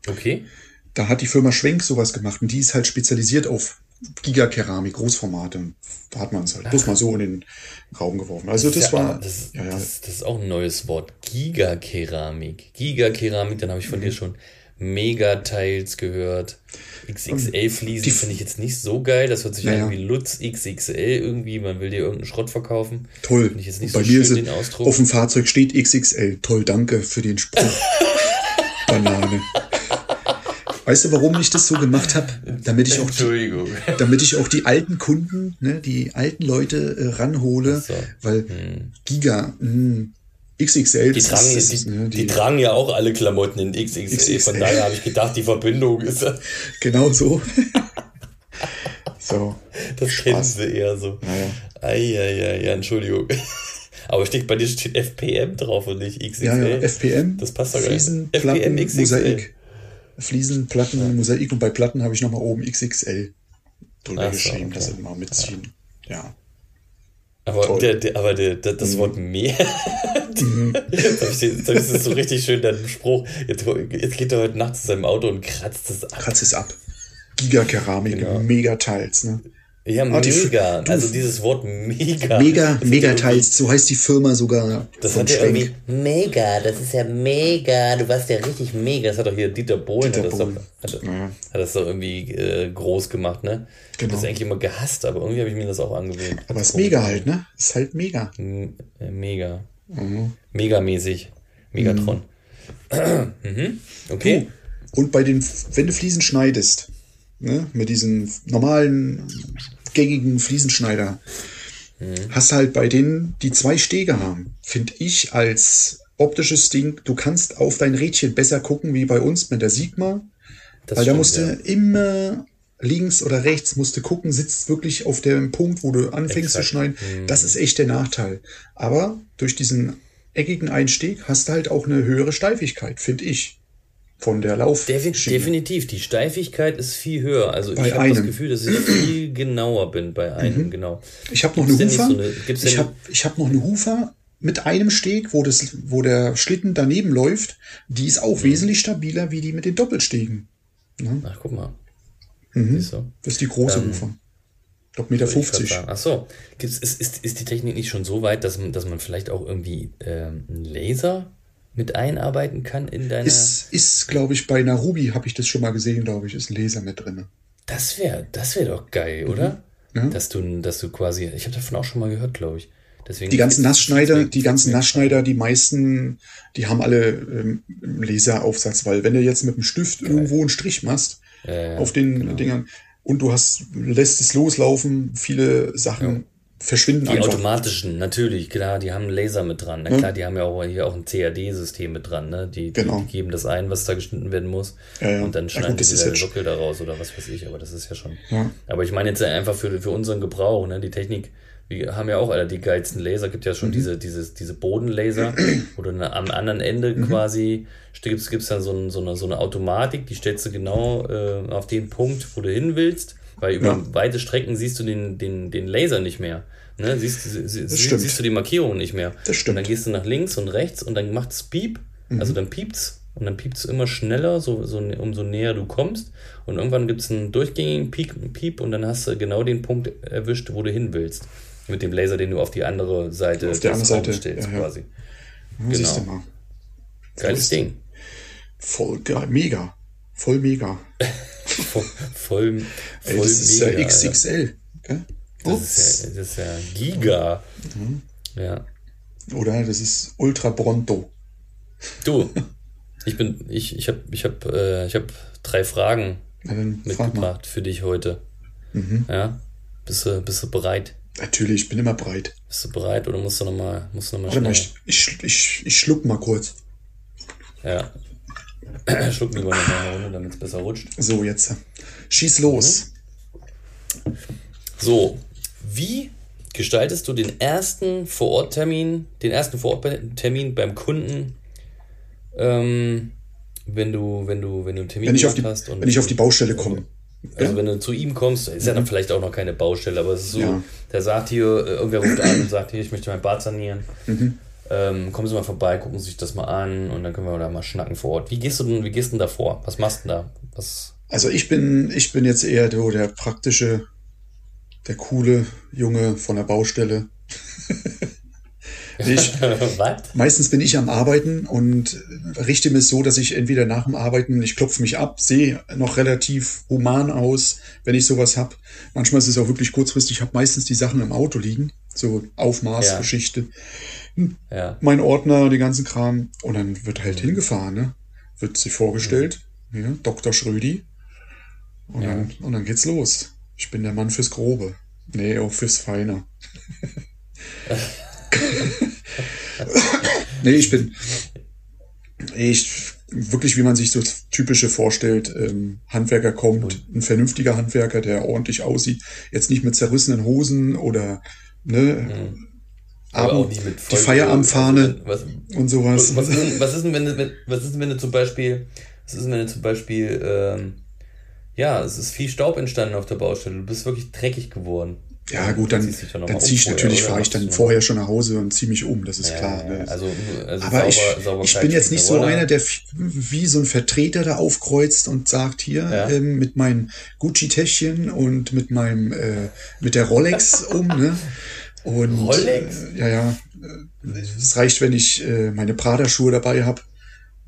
Speaker 1: Okay.
Speaker 2: Da hat die Firma Schwenk sowas gemacht und die ist halt spezialisiert auf Gigakeramik, Großformate. Da hat man es halt bloß mal so in den Raum geworfen. Also das
Speaker 1: ja,
Speaker 2: war,
Speaker 1: Das,
Speaker 2: ja, ja,
Speaker 1: Das, das ist auch ein neues Wort. Gigakeramik. Gigakeramik, dann habe ich von
Speaker 2: Mhm.
Speaker 1: dir schon Megatiles gehört. XXL-Fliesen
Speaker 2: die-
Speaker 1: finde ich jetzt nicht so geil. Das hört sich
Speaker 2: Ja,
Speaker 1: an wie Lutz XXL irgendwie. Man will dir irgendeinen Schrott verkaufen.
Speaker 2: toll.
Speaker 1: Ich jetzt nicht
Speaker 2: Bei
Speaker 1: so
Speaker 2: mir
Speaker 1: schön,
Speaker 2: ist
Speaker 1: den Ausdruck.
Speaker 2: auf dem Fahrzeug steht XXL. Toll, danke für den Spruch. Weißt du, warum ich das so gemacht habe? Damit ich auch die,
Speaker 1: Entschuldigung.
Speaker 2: damit ich auch die alten Kunden, ne, die alten Leute äh, ranhole,
Speaker 1: so.
Speaker 2: weil Giga, mh, XXL,
Speaker 1: Die tragen,
Speaker 2: ist,
Speaker 1: die,
Speaker 2: ne,
Speaker 1: die, tragen ja auch alle Klamotten in XXL.
Speaker 2: XXL.
Speaker 1: Von daher habe ich gedacht, die Verbindung ist.
Speaker 2: genau so. so.
Speaker 1: Das kennen sie eher so.
Speaker 2: Naja.
Speaker 1: Eieiei, ja, Entschuldigung. Aber steht bei dir steht FPM drauf und nicht XXL.
Speaker 2: Ja, ja, FPM,
Speaker 1: Das passt doch gar nicht. FPM,
Speaker 2: Platten,
Speaker 1: XXL.
Speaker 2: Mosaik. Fliesen, Platten, Mosaik und bei Platten habe ich nochmal oben XXL drüber
Speaker 1: so,
Speaker 2: geschrieben,
Speaker 1: okay.
Speaker 2: dass mal mitziehen. Ja.
Speaker 1: Aber,
Speaker 2: Toll.
Speaker 1: der, der, aber der, der, das Wort mehr. jetzt habe ich, den- jetzt hab ich das so richtig schön, deinen Spruch. Jetzt, jetzt geht er heute Nacht zu seinem Auto und kratzt es ab.
Speaker 2: Kratz es ab. Gigakeramik,
Speaker 1: Genau.
Speaker 2: Megateils, ne?
Speaker 1: Ja,
Speaker 2: Ah, die-
Speaker 1: mega.
Speaker 2: du-
Speaker 1: Also dieses Wort mega.
Speaker 2: Mega,
Speaker 1: Das hat
Speaker 2: Megateils, so heißt die Firma sogar
Speaker 1: Das hat ja irgendwie mega, das ist ja mega, du warst ja richtig mega. Das hat doch hier Dieter Bohlen,
Speaker 2: Dieter
Speaker 1: hat, das doch,
Speaker 2: Bohlen.
Speaker 1: hat,
Speaker 2: Ja.
Speaker 1: hat das doch irgendwie äh, groß gemacht, ne?
Speaker 2: Genau.
Speaker 1: das eigentlich immer gehasst, aber irgendwie habe ich mir das auch angewöhnt.
Speaker 2: Aber es ist mega halt, ne? Ist halt mega.
Speaker 1: M- äh, Mega.
Speaker 2: Mhm.
Speaker 1: Megamäßig. Megatron. mhm. Okay.
Speaker 2: Und bei den, wenn du Fliesen schneidest, ne, mit diesen normalen, gängigen Fliesenschneider, hast halt bei denen, die zwei Stege haben, finde ich als optisches Ding, du kannst auf dein Rädchen besser gucken wie bei uns mit der Sigma,
Speaker 1: Das
Speaker 2: weil da
Speaker 1: stimmt,
Speaker 2: musst
Speaker 1: ja.
Speaker 2: du immer links oder rechts musst du gucken, sitzt wirklich auf dem Punkt, wo du anfängst
Speaker 1: Exakt.
Speaker 2: zu schneiden. Das ist echt der Nachteil. Aber durch diesen eckigen Einstieg hast du halt auch eine höhere Steifigkeit, finde ich. Von der Lauf.
Speaker 1: Defin definitiv, die Steifigkeit ist viel höher. Also
Speaker 2: Bei
Speaker 1: ich habe das. Gefühl, dass ich viel genauer bin bei einem, genau.
Speaker 2: Ich habe noch
Speaker 1: Gibt's
Speaker 2: eine Hufer.
Speaker 1: so eine-
Speaker 2: ich habe ich hab noch eine Hufer mit einem Steg, wo, das, wo der Schlitten daneben läuft. Die ist
Speaker 1: Mhm.
Speaker 2: auch wesentlich stabiler wie die mit den Doppelstegen.
Speaker 1: Ach, guck mal.
Speaker 2: Mhm.
Speaker 1: Du?
Speaker 2: Das ist die große Hufer. Ich glaube Meter
Speaker 1: Wollte ich grad
Speaker 2: 50.
Speaker 1: sagen. Ach so. Gibt's, ist, ist, ist die Technik nicht schon so weit, dass man, dass man vielleicht auch irgendwie ähm, einen Laser mit einarbeiten kann in deiner.
Speaker 2: Ist, ist glaube ich, bei Ruby habe ich das schon mal gesehen, glaube ich, ist ein Laser mit drin.
Speaker 1: das wäre das wär doch geil, oder?
Speaker 2: Mhm. Ja.
Speaker 1: Dass, du, dass du quasi. Ich habe davon auch schon mal gehört, glaube ich. Deswegen
Speaker 2: Die ganzen Nassschneider, die ganzen Nassschneider, die meisten, die haben alle ähm, Laseraufsatz, weil wenn du jetzt mit dem Stift irgendwo einen Strich machst
Speaker 1: Ja, ja,
Speaker 2: auf den
Speaker 1: genau.
Speaker 2: Dingern und du hast lässt es loslaufen, viele Sachen verschwinden
Speaker 1: Die
Speaker 2: einfach.
Speaker 1: automatischen, natürlich, klar, die haben einen Laser mit dran. Na
Speaker 2: Ja.
Speaker 1: klar, die haben ja auch hier auch ein CAD-System mit dran, ne? Die,
Speaker 2: Genau.
Speaker 1: die, die geben das ein, was da geschnitten werden muss.
Speaker 2: Ja, ja.
Speaker 1: Und dann schneiden
Speaker 2: gut,
Speaker 1: die wieder Sockel daraus oder was weiß ich, aber das ist ja schon. Aber ich meine jetzt einfach für, für unseren Gebrauch, ne? Die Technik, wir haben ja auch alle die geilsten Laser, gibt ja
Speaker 2: Mhm.
Speaker 1: schon diese, dieses, diese Bodenlaser, wo du am anderen Ende
Speaker 2: Mhm.
Speaker 1: quasi gibt's, gibt's dann so, ein, so, eine, so eine Automatik, die stellst du genau äh, auf den Punkt, wo du hin willst, weil über
Speaker 2: Ja.
Speaker 1: weite Strecken siehst du den, den, den Laser nicht mehr. Ne? Siehst, sie, sie, siehst du die Markierung nicht mehr.
Speaker 2: Das stimmt.
Speaker 1: Und dann gehst du nach links und rechts und dann macht es Piep,
Speaker 2: Mhm.
Speaker 1: also dann piept's und dann piept's immer schneller, so, so umso näher du kommst. Und irgendwann gibt's einen durchgängigen Piep, Piep und dann hast du genau den Punkt erwischt, wo du hin willst. Mit dem Laser, den du auf die andere Seite
Speaker 2: Auf der anderen Seite,
Speaker 1: stellst,
Speaker 2: ja, ja.
Speaker 1: quasi.
Speaker 2: Ja,
Speaker 1: Genau.
Speaker 2: mal.
Speaker 1: Geiles Ding.
Speaker 2: Voll geil, mega. Voll mega.
Speaker 1: Voll, voll,
Speaker 2: Ey,
Speaker 1: voll
Speaker 2: das ist
Speaker 1: mega,
Speaker 2: ja
Speaker 1: Alter.
Speaker 2: XXL. Gell?
Speaker 1: Das ist ja, das ist ja Giga.
Speaker 2: Mhm.
Speaker 1: Ja.
Speaker 2: Oder das ist Ultra Bronto.
Speaker 1: Du, ich bin, ich, ich habe, ich habe, äh, ich habe drei Fragen.
Speaker 2: Mhm.
Speaker 1: mitgebracht für dich heute. Ja, bist du, bist du bereit?
Speaker 2: Natürlich, ich bin immer breit.
Speaker 1: Bist du bereit oder musst du nochmal, musst du noch mal
Speaker 2: Warte mal,
Speaker 1: schnell?
Speaker 2: ich, ich, ich, ich schluck mal kurz.
Speaker 1: Ja. Schluck noch mal eine Runde, damit es besser rutscht.
Speaker 2: So, jetzt. Schieß los.
Speaker 1: So, wie gestaltest du den ersten Vororttermin, den ersten Vororttermin beim Kunden, ähm, wenn du, wenn du, wenn du einen Termin
Speaker 2: Wenn ich auf die,
Speaker 1: hast und
Speaker 2: wenn ich auf die Baustelle komme.
Speaker 1: Also wenn du zu ihm kommst, ist ja dann vielleicht auch noch keine Baustelle, aber es ist so,
Speaker 2: Ja.
Speaker 1: der sagt hier, äh, irgendwer ruft an und sagt hier, ich möchte mein Bad sanieren. Ähm, kommen Sie mal vorbei, gucken Sie sich das mal an und dann können wir da mal schnacken vor Ort. Wie gehst du denn, wie gehst denn da vor? Was machst du denn da? Was?
Speaker 2: Also ich bin, ich bin jetzt eher so der praktische, der coole Junge von der Baustelle. ich, meistens bin ich am Arbeiten und richte mir so, dass ich entweder nach dem Arbeiten, ich klopfe mich ab, sehe noch relativ human aus, wenn ich sowas hab. Manchmal ist es auch wirklich kurzfristig. Ich habe meistens die Sachen im Auto liegen, so Aufmaßgeschichte.
Speaker 1: Ja.
Speaker 2: mein Ordner, den ganzen Kram. Und dann wird halt hingefahren, ne? Wird sich vorgestellt, ja, Dr. Schrödi. Und, dann, und dann geht's los. Ich bin der Mann fürs Grobe. Nee, auch fürs Feine. nee, ich bin. Ich, wirklich, wie man sich so typische vorstellt, ähm, Handwerker kommt, ein vernünftiger Handwerker, der ordentlich aussieht, jetzt nicht mit zerrissenen Hosen oder ne,
Speaker 1: Aber auch nicht mit
Speaker 2: die Feierabendfahne
Speaker 1: Was,
Speaker 2: und sowas.
Speaker 1: was, ist, denn- was ist denn, wenn du, was ist denn, wenn du zum Beispiel, was ist denn, wenn du zum Beispiel, ähm, ja, es ist viel Staub entstanden auf der Baustelle, du bist wirklich dreckig geworden.
Speaker 2: Ja, gut, dann, dann
Speaker 1: mal
Speaker 2: ziehe ich
Speaker 1: um
Speaker 2: natürlich, fahre ich dann vorher schon nach Hause und ziehe mich um, das ist
Speaker 1: Ja,
Speaker 2: klar. Ne?
Speaker 1: also, also
Speaker 2: Aber
Speaker 1: sauber,
Speaker 2: ich, ich bin jetzt nicht so einer, der wie so ein Vertreter da aufkreuzt und sagt, hier,
Speaker 1: Ja.
Speaker 2: ähm, mit meinem Gucci-Täschchen und mit meinem, äh, mit der Rolex um, ne? Und,
Speaker 1: Rolex?
Speaker 2: Äh, ja, ja. äh, Es reicht, wenn ich äh, meine Prada-Schuhe dabei habe.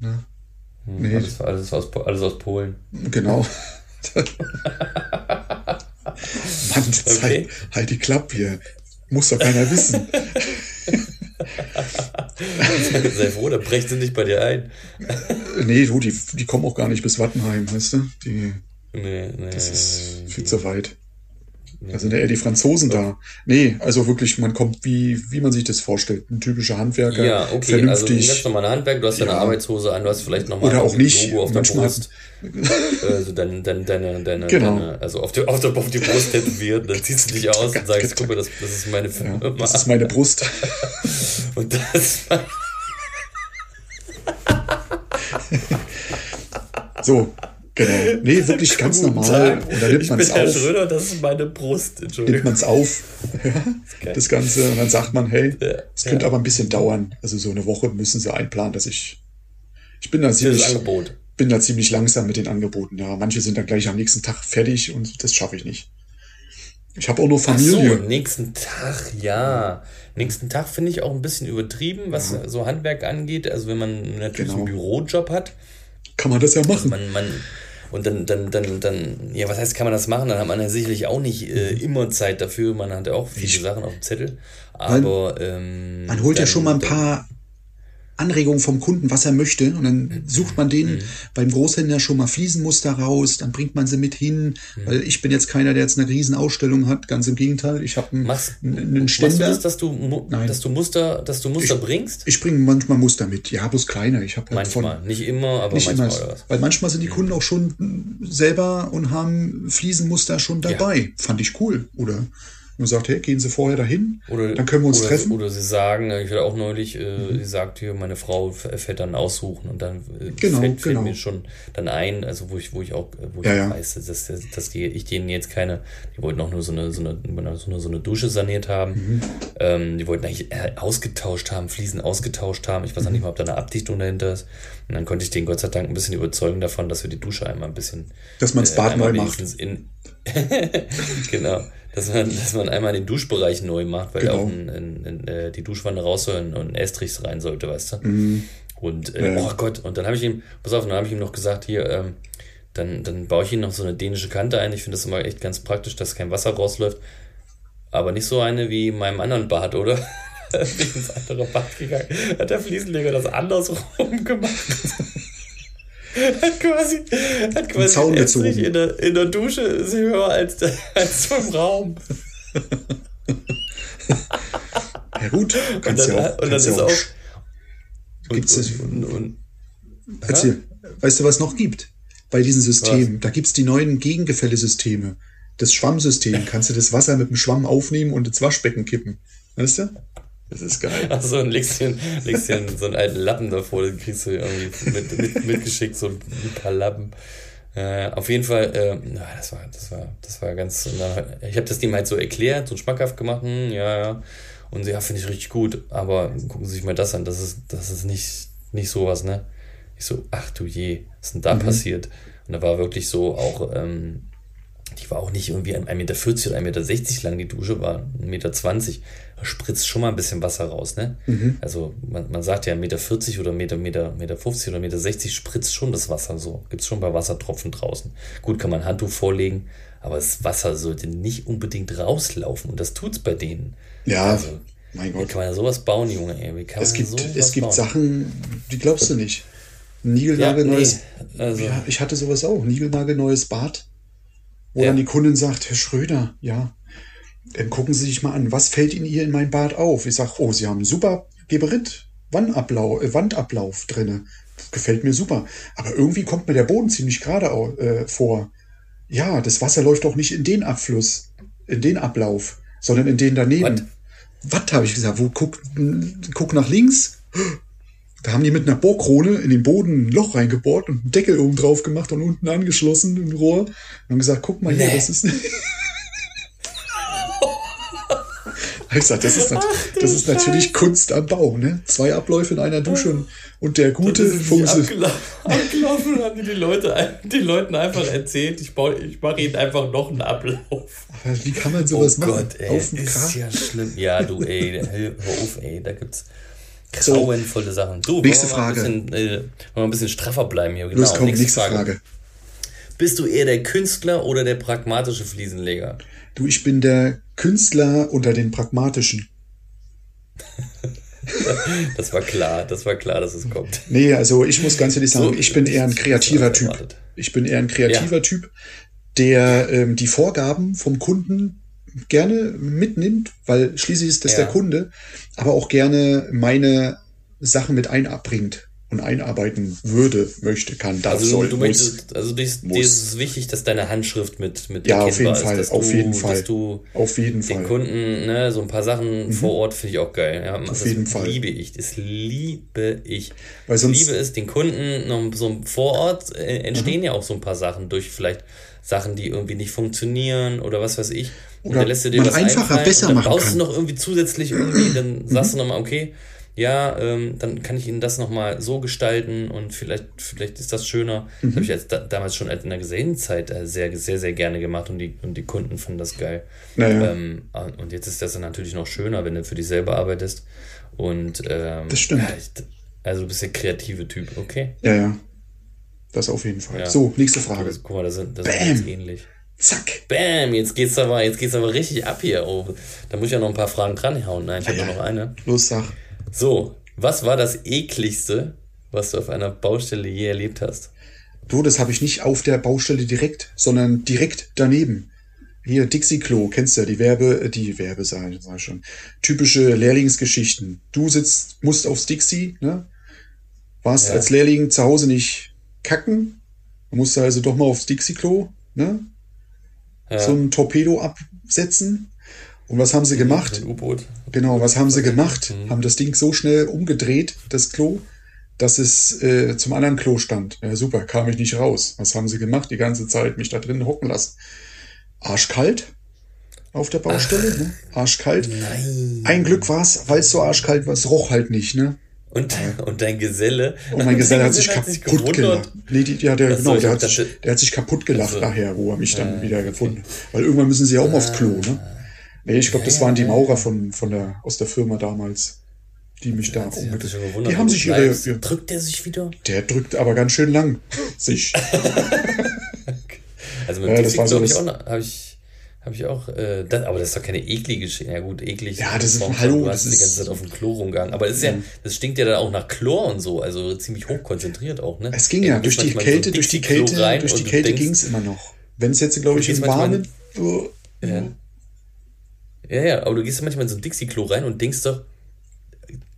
Speaker 2: Ne? Nee,
Speaker 1: Alles, alles, aus, alles aus Polen.
Speaker 2: genau. Mann, jetzt
Speaker 1: Okay.
Speaker 2: halt, halt die Klappe hier. Muss doch keiner wissen.
Speaker 1: Sei froh, da brecht sie nicht bei dir ein.
Speaker 2: Nee, du, die, die kommen auch gar nicht bis Wattenheim, weißt du? Die,
Speaker 1: Nee, nee,
Speaker 2: das ist viel zu weit. Da sind ja eher die Franzosen da. Nee, also wirklich, man kommt wie, wie man sich das vorstellt. Ein typischer Handwerker.
Speaker 1: Ja, okay, also ein
Speaker 2: vernünftig.
Speaker 1: ganz normaler Handwerk, du hast deine
Speaker 2: Ja.
Speaker 1: Arbeitshose an, du hast vielleicht nochmal
Speaker 2: Oder auch nicht.
Speaker 1: Logo auf der
Speaker 2: Manchmal-
Speaker 1: Brust. also deine, deine, deine, deine,
Speaker 2: Genau.
Speaker 1: deine also auf, die, auf, der, auf die Brust tätowiert, dann ziehst du dich aus und sagst, guck mal, das, das ist meine
Speaker 2: ja,
Speaker 1: Firma.
Speaker 2: das ist meine Brust.
Speaker 1: und das
Speaker 2: So, genau. Nee, wirklich ganz
Speaker 1: Guten
Speaker 2: normal.
Speaker 1: Tag,
Speaker 2: Und dann nimmt man es
Speaker 1: Herr
Speaker 2: auf.
Speaker 1: Schröder, das ist meine Brust,
Speaker 2: Nimmt
Speaker 1: Entschuldigung.
Speaker 2: man es auf. Ja, das Ganze. Und dann sagt man, hey,
Speaker 1: Ja,
Speaker 2: es könnte
Speaker 1: ja.
Speaker 2: aber ein bisschen dauern. Also so eine Woche müssen sie einplanen, dass ich. Ich bin da ziemlich, bin da ziemlich langsam mit den Angeboten. Ja, manche sind dann gleich am nächsten Tag fertig und das schaffe ich nicht. Ich habe auch nur
Speaker 1: Ach so,
Speaker 2: Familie.
Speaker 1: nächsten Tag, ja. Nächsten Tag finde ich auch ein bisschen übertrieben, was so Handwerk angeht. Also wenn man natürlich
Speaker 2: Genau.
Speaker 1: einen Bürojob hat,
Speaker 2: Kann man das ja machen.
Speaker 1: man, man, und dann, dann, dann, dann, ja, was heißt, kann man das machen? Dann hat man ja sicherlich auch nicht äh, immer Zeit dafür. Man hat ja auch viele
Speaker 2: Ich-
Speaker 1: Sachen auf dem Zettel. Aber, ähm,
Speaker 2: Man holt ja
Speaker 1: dann-
Speaker 2: schon mal ein paar Anregungen vom Kunden, was er möchte. Und dann sucht man den mhm. beim Großhändler schon mal Fliesenmuster raus, dann bringt man sie mit hin, mhm. weil ich bin jetzt keiner, der jetzt eine Riesenausstellung hat, ganz im Gegenteil. Ich habe einen, einen
Speaker 1: Ständer. Machst du das, dass du, Nein. dass du Muster, dass du Muster
Speaker 2: ich,
Speaker 1: bringst?
Speaker 2: Ich bringe manchmal Muster mit, ja, bloß kleiner. Ich habe
Speaker 1: halt manchmal, von, nicht immer, aber nicht manchmal. Immer,
Speaker 2: weil manchmal sind die mhm. Kunden auch schon selber und haben Fliesenmuster schon dabei. Ja. Fand ich cool, oder? Und sagt, hey, gehen Sie vorher dahin, oder, dann können wir uns
Speaker 1: oder,
Speaker 2: treffen.
Speaker 1: Oder Sie sagen, ich hatte auch neulich, äh, mhm. sie sagt hier, meine Frau fährt dann aussuchen und dann äh,
Speaker 2: genau,
Speaker 1: fällt,
Speaker 2: genau.
Speaker 1: mir schon dann ein, also wo ich, wo ich auch, wo ich
Speaker 2: ja, ja.
Speaker 1: weiß, dass, dass die, ich denen jetzt keine, die wollten auch nur so eine, so eine, so eine, so eine Dusche saniert haben. Mhm. Ähm, die wollten eigentlich ausgetauscht haben, Fliesen ausgetauscht haben. Ich weiß auch nicht mhm. mal, ob da eine Abdichtung dahinter ist. Und dann konnte ich den Gott sei Dank ein bisschen überzeugen davon, dass wir die Dusche einmal ein bisschen.
Speaker 2: Dass man das Bad äh, neu macht.
Speaker 1: In, genau dass man, dass man einmal den Duschbereich neu macht, weil genau. auch in, in, in, äh, die Duschwanne raus soll und ein Estrich rein sollte, weißt du?
Speaker 2: Mhm.
Speaker 1: Und äh, ja. oh Gott, und dann habe ich ihm, pass auf, dann habe ich ihm noch gesagt, hier, ähm, dann, dann baue ich ihm noch so eine dänische Kante ein. Ich finde das immer echt ganz praktisch, dass kein Wasser rausläuft. Aber nicht so eine wie in meinem anderen Bad, oder? Bin ins andere Bad gegangen. Hat der Fliesenleger das andersrum gemacht. Hat quasi, hat quasi Estrich in der, in der Dusche ist höher als, als vom Raum.
Speaker 2: ja gut, kannst
Speaker 1: und
Speaker 2: ja auch,
Speaker 1: und dann ist auch,
Speaker 2: gibt's und, und, und, Erzähl, weißt du, was noch gibt? Bei diesen Systemen, da gibt es die neuen Gegengefällesysteme. Das Schwammsystem, kannst du das Wasser mit dem Schwamm aufnehmen und ins Waschbecken kippen. Weißt du? Das ist geil.
Speaker 1: Achso, und legst dir, legst dir so einen alten Lappen davor, den kriegst du irgendwie mit, mit, mitgeschickt, so ein paar Lappen. Äh, auf jeden Fall, äh, na, das war, das war, das war ganz, dann, ich habe das dem halt so erklärt, so schmackhaft gemacht, hm, ja, ja. Und sie, ja, finde ich richtig gut, aber gucken Sie sich mal das an, das ist, das ist nicht, nicht sowas, ne? Ich so, ach du je, was ist denn da mhm. passiert? Und da war wirklich so auch, ähm, die war auch nicht irgendwie 1,40 Meter oder 1,60 Meter lang, die Dusche war 1,20 Meter. Spritzt schon mal ein bisschen Wasser raus, ne?
Speaker 2: Mhm.
Speaker 1: Also man, man sagt ja 1,40 Meter oder 1,50 Meter, Meter, Meter 50 oder 1,60 Meter spritzt schon das Wasser so. Gibt es schon ein paar Wassertropfen draußen. Gut, kann man ein Handtuch vorlegen, aber das Wasser sollte nicht unbedingt rauslaufen und das tut es bei denen.
Speaker 2: Ja, also, mein Gott.
Speaker 1: Wie kann man sowas bauen, Junge? Ey? Wie kann
Speaker 2: es
Speaker 1: man
Speaker 2: gibt, es gibt bauen? Sachen, die glaubst du nicht. Niegelnagelneues. Ja, nee, also. ja, ich hatte sowas auch. Niegelnagelneues Bad wo ja. dann die Kundin sagt, Herr Schröder, ja, dann gucken Sie sich mal an, was fällt Ihnen hier in mein Bad auf? Ich sage, oh, Sie haben einen super Geberit, Wandablauf, äh, Wandablauf drinne. Gefällt mir super. Aber irgendwie kommt mir der Boden ziemlich gerade äh, vor. Ja, das Wasser läuft doch nicht in den Abfluss, in den Ablauf, sondern in den daneben. Was habe ich gesagt? Wo guck, guck nach links? Da haben die mit einer Bohrkrone in den Boden ein Loch reingebohrt und einen Deckel oben drauf gemacht und unten angeschlossen, ein Rohr. Und haben gesagt, guck mal hier, nee. das ist. ich gesagt, das ist, Ach, das ist natürlich Kunst am Bau, ne? Zwei Abläufe in einer Dusche und, und der gute
Speaker 1: funktioniert. Abgelaufen haben die, die Leute die Leuten einfach erzählt, ich, baue, ich mache ihnen einfach noch einen Ablauf.
Speaker 2: Aber wie kann man sowas
Speaker 1: oh
Speaker 2: machen?
Speaker 1: Gott, ey, ist Krach? ja schlimm. Ja, du, ey, hör auf, ey, da gibt's grauenvolle so, Sachen. Du,
Speaker 2: nächste Frage.
Speaker 1: Ein bisschen, äh, mal ein bisschen straffer bleiben hier.
Speaker 2: Genau, Los, komm, nächste, nächste Frage. Frage.
Speaker 1: Bist du eher der Künstler oder der pragmatische Fliesenleger?
Speaker 2: Du, ich bin der Künstler unter den pragmatischen.
Speaker 1: das war klar, das war klar, dass es kommt.
Speaker 2: Nee, also ich muss ganz ehrlich sagen, so, ich bin eher ein kreativer Typ. Ich bin eher ein kreativer ja. Typ, der ähm, die Vorgaben vom Kunden gerne mitnimmt, weil schließlich ist das ja. der Kunde, aber auch gerne meine Sachen mit einabbringt und einarbeiten würde, möchte, kann, darf,
Speaker 1: also
Speaker 2: soll,
Speaker 1: du muss, möchtest, Also dir ist, dir ist es wichtig, dass deine Handschrift mit, mit
Speaker 2: ja, auf jeden Fall,
Speaker 1: ist,
Speaker 2: auf
Speaker 1: du,
Speaker 2: jeden Fall,
Speaker 1: dass du
Speaker 2: auf jeden
Speaker 1: den
Speaker 2: Fall.
Speaker 1: Kunden, ne, so ein paar Sachen mhm. vor Ort finde ich auch geil. Ja,
Speaker 2: auf jeden Fall.
Speaker 1: liebe ich, das liebe ich.
Speaker 2: Weil sonst,
Speaker 1: ich liebe es, den Kunden noch so vor Ort äh, entstehen mhm. ja auch so ein paar Sachen durch vielleicht Sachen, die irgendwie nicht funktionieren oder was weiß ich. Und
Speaker 2: oder
Speaker 1: dann lässt du dir
Speaker 2: das einfacher, besser
Speaker 1: und dann
Speaker 2: machen
Speaker 1: baust
Speaker 2: kann.
Speaker 1: du noch irgendwie zusätzlich irgendwie, dann sagst du nochmal, okay, ja, ähm, dann kann ich Ihnen das nochmal so gestalten und vielleicht, vielleicht ist das schöner. Mhm. Das habe ich jetzt da, damals schon in der Gesellenzeit äh, sehr, sehr, sehr gerne gemacht und die, und die Kunden fanden das geil.
Speaker 2: Naja.
Speaker 1: Ähm, und jetzt ist das dann natürlich noch schöner, wenn du für dich selber arbeitest. Und ähm,
Speaker 2: das stimmt. Ja,
Speaker 1: also du bist der kreative Typ, okay?
Speaker 2: Ja, ja. Das auf jeden Fall. Ja. So, nächste Frage.
Speaker 1: Guck mal, das sind, das sind ähnlich.
Speaker 2: Zack.
Speaker 1: Bam, jetzt geht's aber, jetzt geht's aber richtig ab hier. Oh, da muss ich ja noch ein paar Fragen dranhauen. Nein, ich habe ja, noch eine.
Speaker 2: Los, sag.
Speaker 1: So, Was war das ekligste, was du auf einer Baustelle je erlebt hast?
Speaker 2: Du, das habe ich nicht auf der Baustelle direkt, sondern direkt daneben. Hier, Dixie-Klo, kennst du ja, die Werbe, äh, die Werbe sag ich schon. Typische Lehrlingsgeschichten. Du sitzt, musst aufs Dixie, ne? Warst
Speaker 1: Ja.
Speaker 2: als Lehrling zu Hause nicht kacken, musst also doch mal aufs Dixie-Klo, ne?
Speaker 1: Ja.
Speaker 2: So ein Torpedo absetzen. Und was haben sie gemacht?
Speaker 1: U-Boot.
Speaker 2: Genau, was haben sie gemacht?
Speaker 1: Mhm.
Speaker 2: Haben das Ding so schnell umgedreht, das Klo, dass es äh, zum anderen Klo stand. Ja, super, kam ich nicht raus. Was haben sie gemacht? Die ganze Zeit mich da drin hocken lassen. Arschkalt auf der Baustelle, ne? Arschkalt.
Speaker 1: Nein.
Speaker 2: Ein Glück war's, weil es so arschkalt war, es roch halt nicht, ne?
Speaker 1: Und, und dein Geselle.
Speaker 2: Und mein Geselle hat sich kaputt gelacht. Nee, die, ja, der, genau, der
Speaker 1: hab
Speaker 2: hat, sich,
Speaker 1: dachte-
Speaker 2: der hat sich kaputt gelacht
Speaker 1: Also-
Speaker 2: nachher, wo er mich dann wieder gefunden hat. Weil irgendwann müssen sie ja auch mal aufs Klo, ne? Nee, ich glaube, das waren die Maurer von, von der, aus der Firma damals, die mich da umgedreht
Speaker 1: gewundert,
Speaker 2: Die haben sich ihre, ihre,
Speaker 1: Drückt der sich wieder?
Speaker 2: der drückt aber ganz schön lang sich.
Speaker 1: Also mit
Speaker 2: Ja,
Speaker 1: ja,
Speaker 2: das
Speaker 1: Dixie
Speaker 2: war so
Speaker 1: habe ich auch, noch- hab ich, hab ich auch, äh, das, aber das ist doch keine eklige Geschichte. Ja gut, eklig.
Speaker 2: Ja, das ist-
Speaker 1: Warum-
Speaker 2: hallo,
Speaker 1: Du hast
Speaker 2: das
Speaker 1: die ganze
Speaker 2: Mhm.
Speaker 1: Zeit auf dem Klo rumgegangen. Aber das ist ja, das stinkt ja dann auch nach Chlor und so, also ziemlich hochkonzentriert auch, ne?
Speaker 2: Es ging ja,
Speaker 1: du
Speaker 2: durch die
Speaker 1: so
Speaker 2: Kälte,
Speaker 1: ein
Speaker 2: durch die Kälte, durch die
Speaker 1: und du
Speaker 2: Kälte
Speaker 1: denkst-
Speaker 2: ging's immer noch. Wenn es jetzt, glaube ich, im Warmen,
Speaker 1: Ja. Ja, ja, aber du gehst manchmal in so ein Dixie-Klo rein und denkst doch,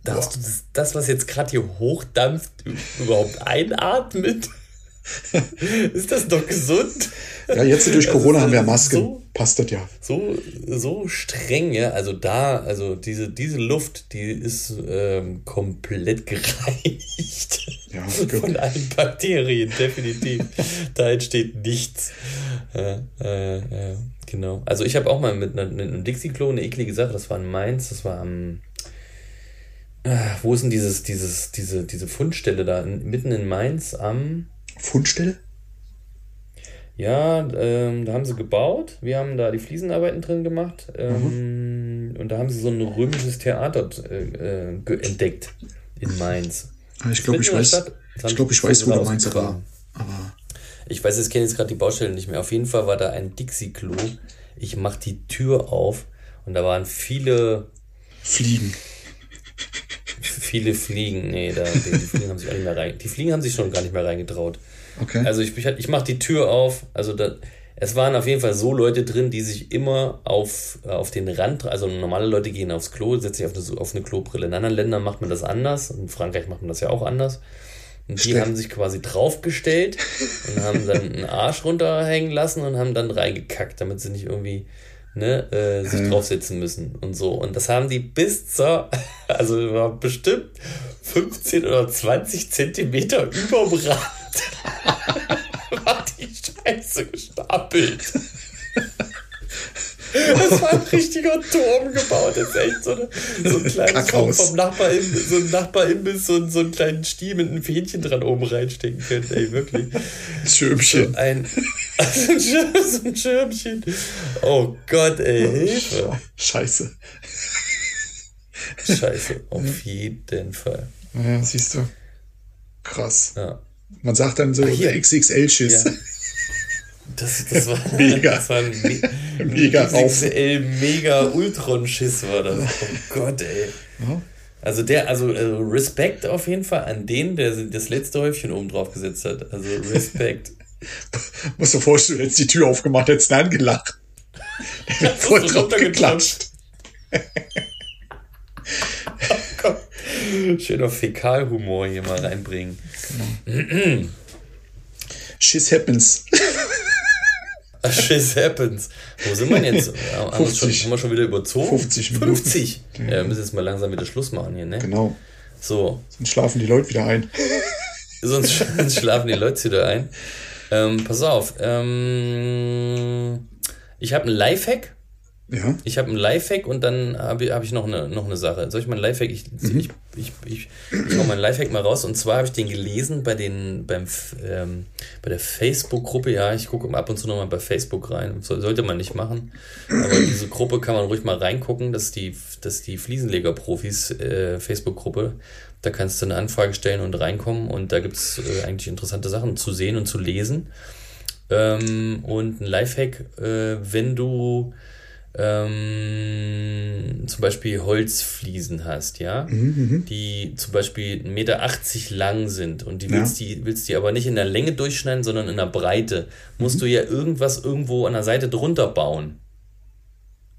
Speaker 1: darfst du das, das was jetzt gerade hier hochdampft, überhaupt einatmen? ist das doch gesund?
Speaker 2: ja, jetzt durch
Speaker 1: Also,
Speaker 2: Corona haben wir Masken.
Speaker 1: so-
Speaker 2: Passt das ja.
Speaker 1: so, so streng, ja. Also da, also diese, diese Luft, die ist ähm, komplett gereinigt.
Speaker 2: Ja,
Speaker 1: Von allen Bakterien, definitiv. da entsteht nichts. Ja, äh, ja, genau. Also ich habe auch mal mit, einer, mit einem Dixie-Klo eine eklige Sache, das war in Mainz, das war am. äh, Wo ist denn dieses, dieses, diese, diese Fundstelle da? Mitten in Mainz am.
Speaker 2: Fundstelle?
Speaker 1: Ja, ähm, da haben sie gebaut. Wir haben da die Fliesenarbeiten drin gemacht. Ähm, Und da haben sie so ein römisches Theater äh, äh, entdeckt in Mainz.
Speaker 2: Ich glaube, ich
Speaker 1: der
Speaker 2: weiß, ich glaube, ich weiß, wo meinst, aber, aber
Speaker 1: Ich weiß, ich kenne jetzt gerade die Baustelle nicht mehr. Auf jeden Fall war da ein Dixie-Klo. Ich mach die Tür auf und da waren viele,
Speaker 2: Fliegen.
Speaker 1: Viele Fliegen. Nee, da, die, die Fliegen haben sich auch nicht mehr rein. Die Fliegen haben sich schon gar nicht mehr reingetraut.
Speaker 2: Okay.
Speaker 1: Also ich, ich, ich mache die Tür auf. Also da, es waren auf jeden Fall so Leute drin, die sich immer auf, äh, auf den Rand, also normale Leute gehen aufs Klo, setzen sich auf eine, auf eine Klobrille. In anderen Ländern macht man das anders. In Frankreich macht man das ja auch anders. Und die
Speaker 2: Stimmt.
Speaker 1: haben sich quasi draufgestellt und haben dann einen Arsch runterhängen lassen und haben dann reingekackt, damit sie nicht irgendwie ne, äh, sich
Speaker 2: Ja.
Speaker 1: draufsetzen müssen und so. Und das haben die bis zur, also bestimmt 15 oder 20 Zentimeter überm Rand war die Scheiße gestapelt. Das war ein richtiger Turm gebaut. Das ist echt so, eine, so ein kleines vom,
Speaker 2: Kackhaus.
Speaker 1: vom Nachbarimbiss, so ein Nachbarimbiss, so, so einen kleinen Stiel mit einem Fähnchen dran oben reinstecken können. Ey, wirklich.
Speaker 2: Schirmchen.
Speaker 1: So ein, so ein, Schirm, so ein Schirmchen. Oh Gott, ey, Hilfe.
Speaker 2: Scheiße.
Speaker 1: Scheiße, auf jeden Fall.
Speaker 2: Ja, siehst du. Krass.
Speaker 1: Ja.
Speaker 2: Man sagt dann so
Speaker 1: hier.
Speaker 2: XXL-Schiss.
Speaker 1: Ja. Das, das war
Speaker 2: Mega.
Speaker 1: Das war ein, Me
Speaker 2: Mega
Speaker 1: XXL Mega Ultron-Schiss war das. Oh Gott, ey.
Speaker 2: Ja.
Speaker 1: Also der, also, also Respekt auf jeden Fall an den, der das letzte Häufchen oben drauf gesetzt hat. Also Respekt.
Speaker 2: Musst du dir vorstellen, du hättest die Tür aufgemacht, hättest du angelacht. Voll
Speaker 1: so
Speaker 2: drauf geklatscht.
Speaker 1: Oh Gott. Schöner Fäkalhumor hier mal reinbringen.
Speaker 2: Shit happens.
Speaker 1: Shit happens. Wo sind wir jetzt? Haben wir, schon,
Speaker 2: 50.
Speaker 1: haben wir schon wieder überzogen?
Speaker 2: 50 Minuten.
Speaker 1: 50. Ja, wir müssen jetzt mal langsam wieder Schluss machen hier, ne?
Speaker 2: Genau.
Speaker 1: So,
Speaker 2: Dann schlafen die Leute wieder ein.
Speaker 1: sonst, sonst schlafen die Leute wieder ein. Ähm, pass auf. Ähm, ich habe einen Lifehack.
Speaker 2: Ja.
Speaker 1: Ich habe einen Lifehack und dann habe ich, hab ich noch, eine, noch eine Sache. Soll ich meinen Lifehack? Ich, ich, ich, ich, ich hau meinen Lifehack mal raus. Und zwar habe ich den gelesen bei, den, beim, ähm, bei der Facebook-Gruppe. Ja, ich gucke ab und zu nochmal bei Facebook rein. So, sollte man nicht machen. Aber diese Gruppe kann man ruhig mal reingucken. Das ist die, das ist die Fliesenleger-Profis äh, Facebook-Gruppe. Da kannst du eine Anfrage stellen und reinkommen. Und da gibt es äh, eigentlich interessante Sachen zu sehen und zu lesen. Ähm, und ein Lifehack, äh, wenn du ähm, zum Beispiel Holzfliesen hast, ja,
Speaker 2: Mhm,
Speaker 1: die zum Beispiel 1,80 Meter lang sind und die willst, die willst die aber nicht in der Länge durchschneiden, sondern in der Breite, musst
Speaker 2: Mhm.
Speaker 1: du ja irgendwas irgendwo an der Seite drunter bauen.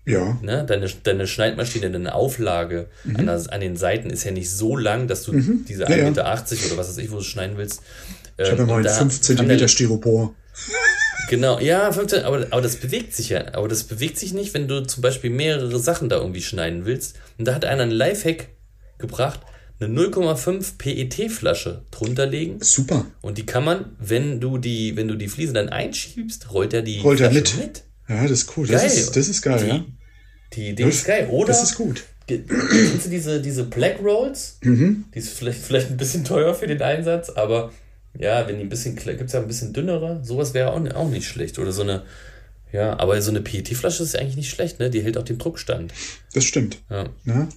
Speaker 2: Ja.
Speaker 1: Ne? Deine, deine Schneidmaschine, deine Auflage an, der, an den Seiten ist ja nicht so lang, dass du diese
Speaker 2: Mhm. Ja,
Speaker 1: 1,80
Speaker 2: ja.
Speaker 1: Meter oder was weiß ich, wo du schneiden willst.
Speaker 2: Ich habe ja mal einen 5 cm Styropor.
Speaker 1: Genau, ja, 15, aber, aber das bewegt sich ja. Aber das bewegt sich nicht, wenn du zum Beispiel mehrere Sachen da irgendwie schneiden willst. Und da hat einer einen Lifehack gebracht, eine 0,5 PET-Flasche drunter legen.
Speaker 2: Super.
Speaker 1: Und die kann man, wenn du die, wenn du die Fliesen dann einschiebst, rollt er die
Speaker 2: Rollt er
Speaker 1: Flasche
Speaker 2: mit. Ja, das ist cool. Das
Speaker 1: Geil.
Speaker 2: ist, das ist geil,
Speaker 1: Die,
Speaker 2: ja.
Speaker 1: die Idee ist geil. Oder
Speaker 2: Das ist gut.
Speaker 1: Kennst du diese, diese Black Rolls?
Speaker 2: Mhm.
Speaker 1: Die ist vielleicht, vielleicht ein bisschen teuer für den Einsatz, aber ja, wenn die ein bisschen, gibt es ja ein bisschen dünnere, sowas wäre auch, auch nicht schlecht. Oder so eine, ja, aber so eine PET-Flasche ist eigentlich nicht schlecht, ne? Die hält auch den Druckstand.
Speaker 2: Das stimmt.
Speaker 1: Ja.
Speaker 2: Ja.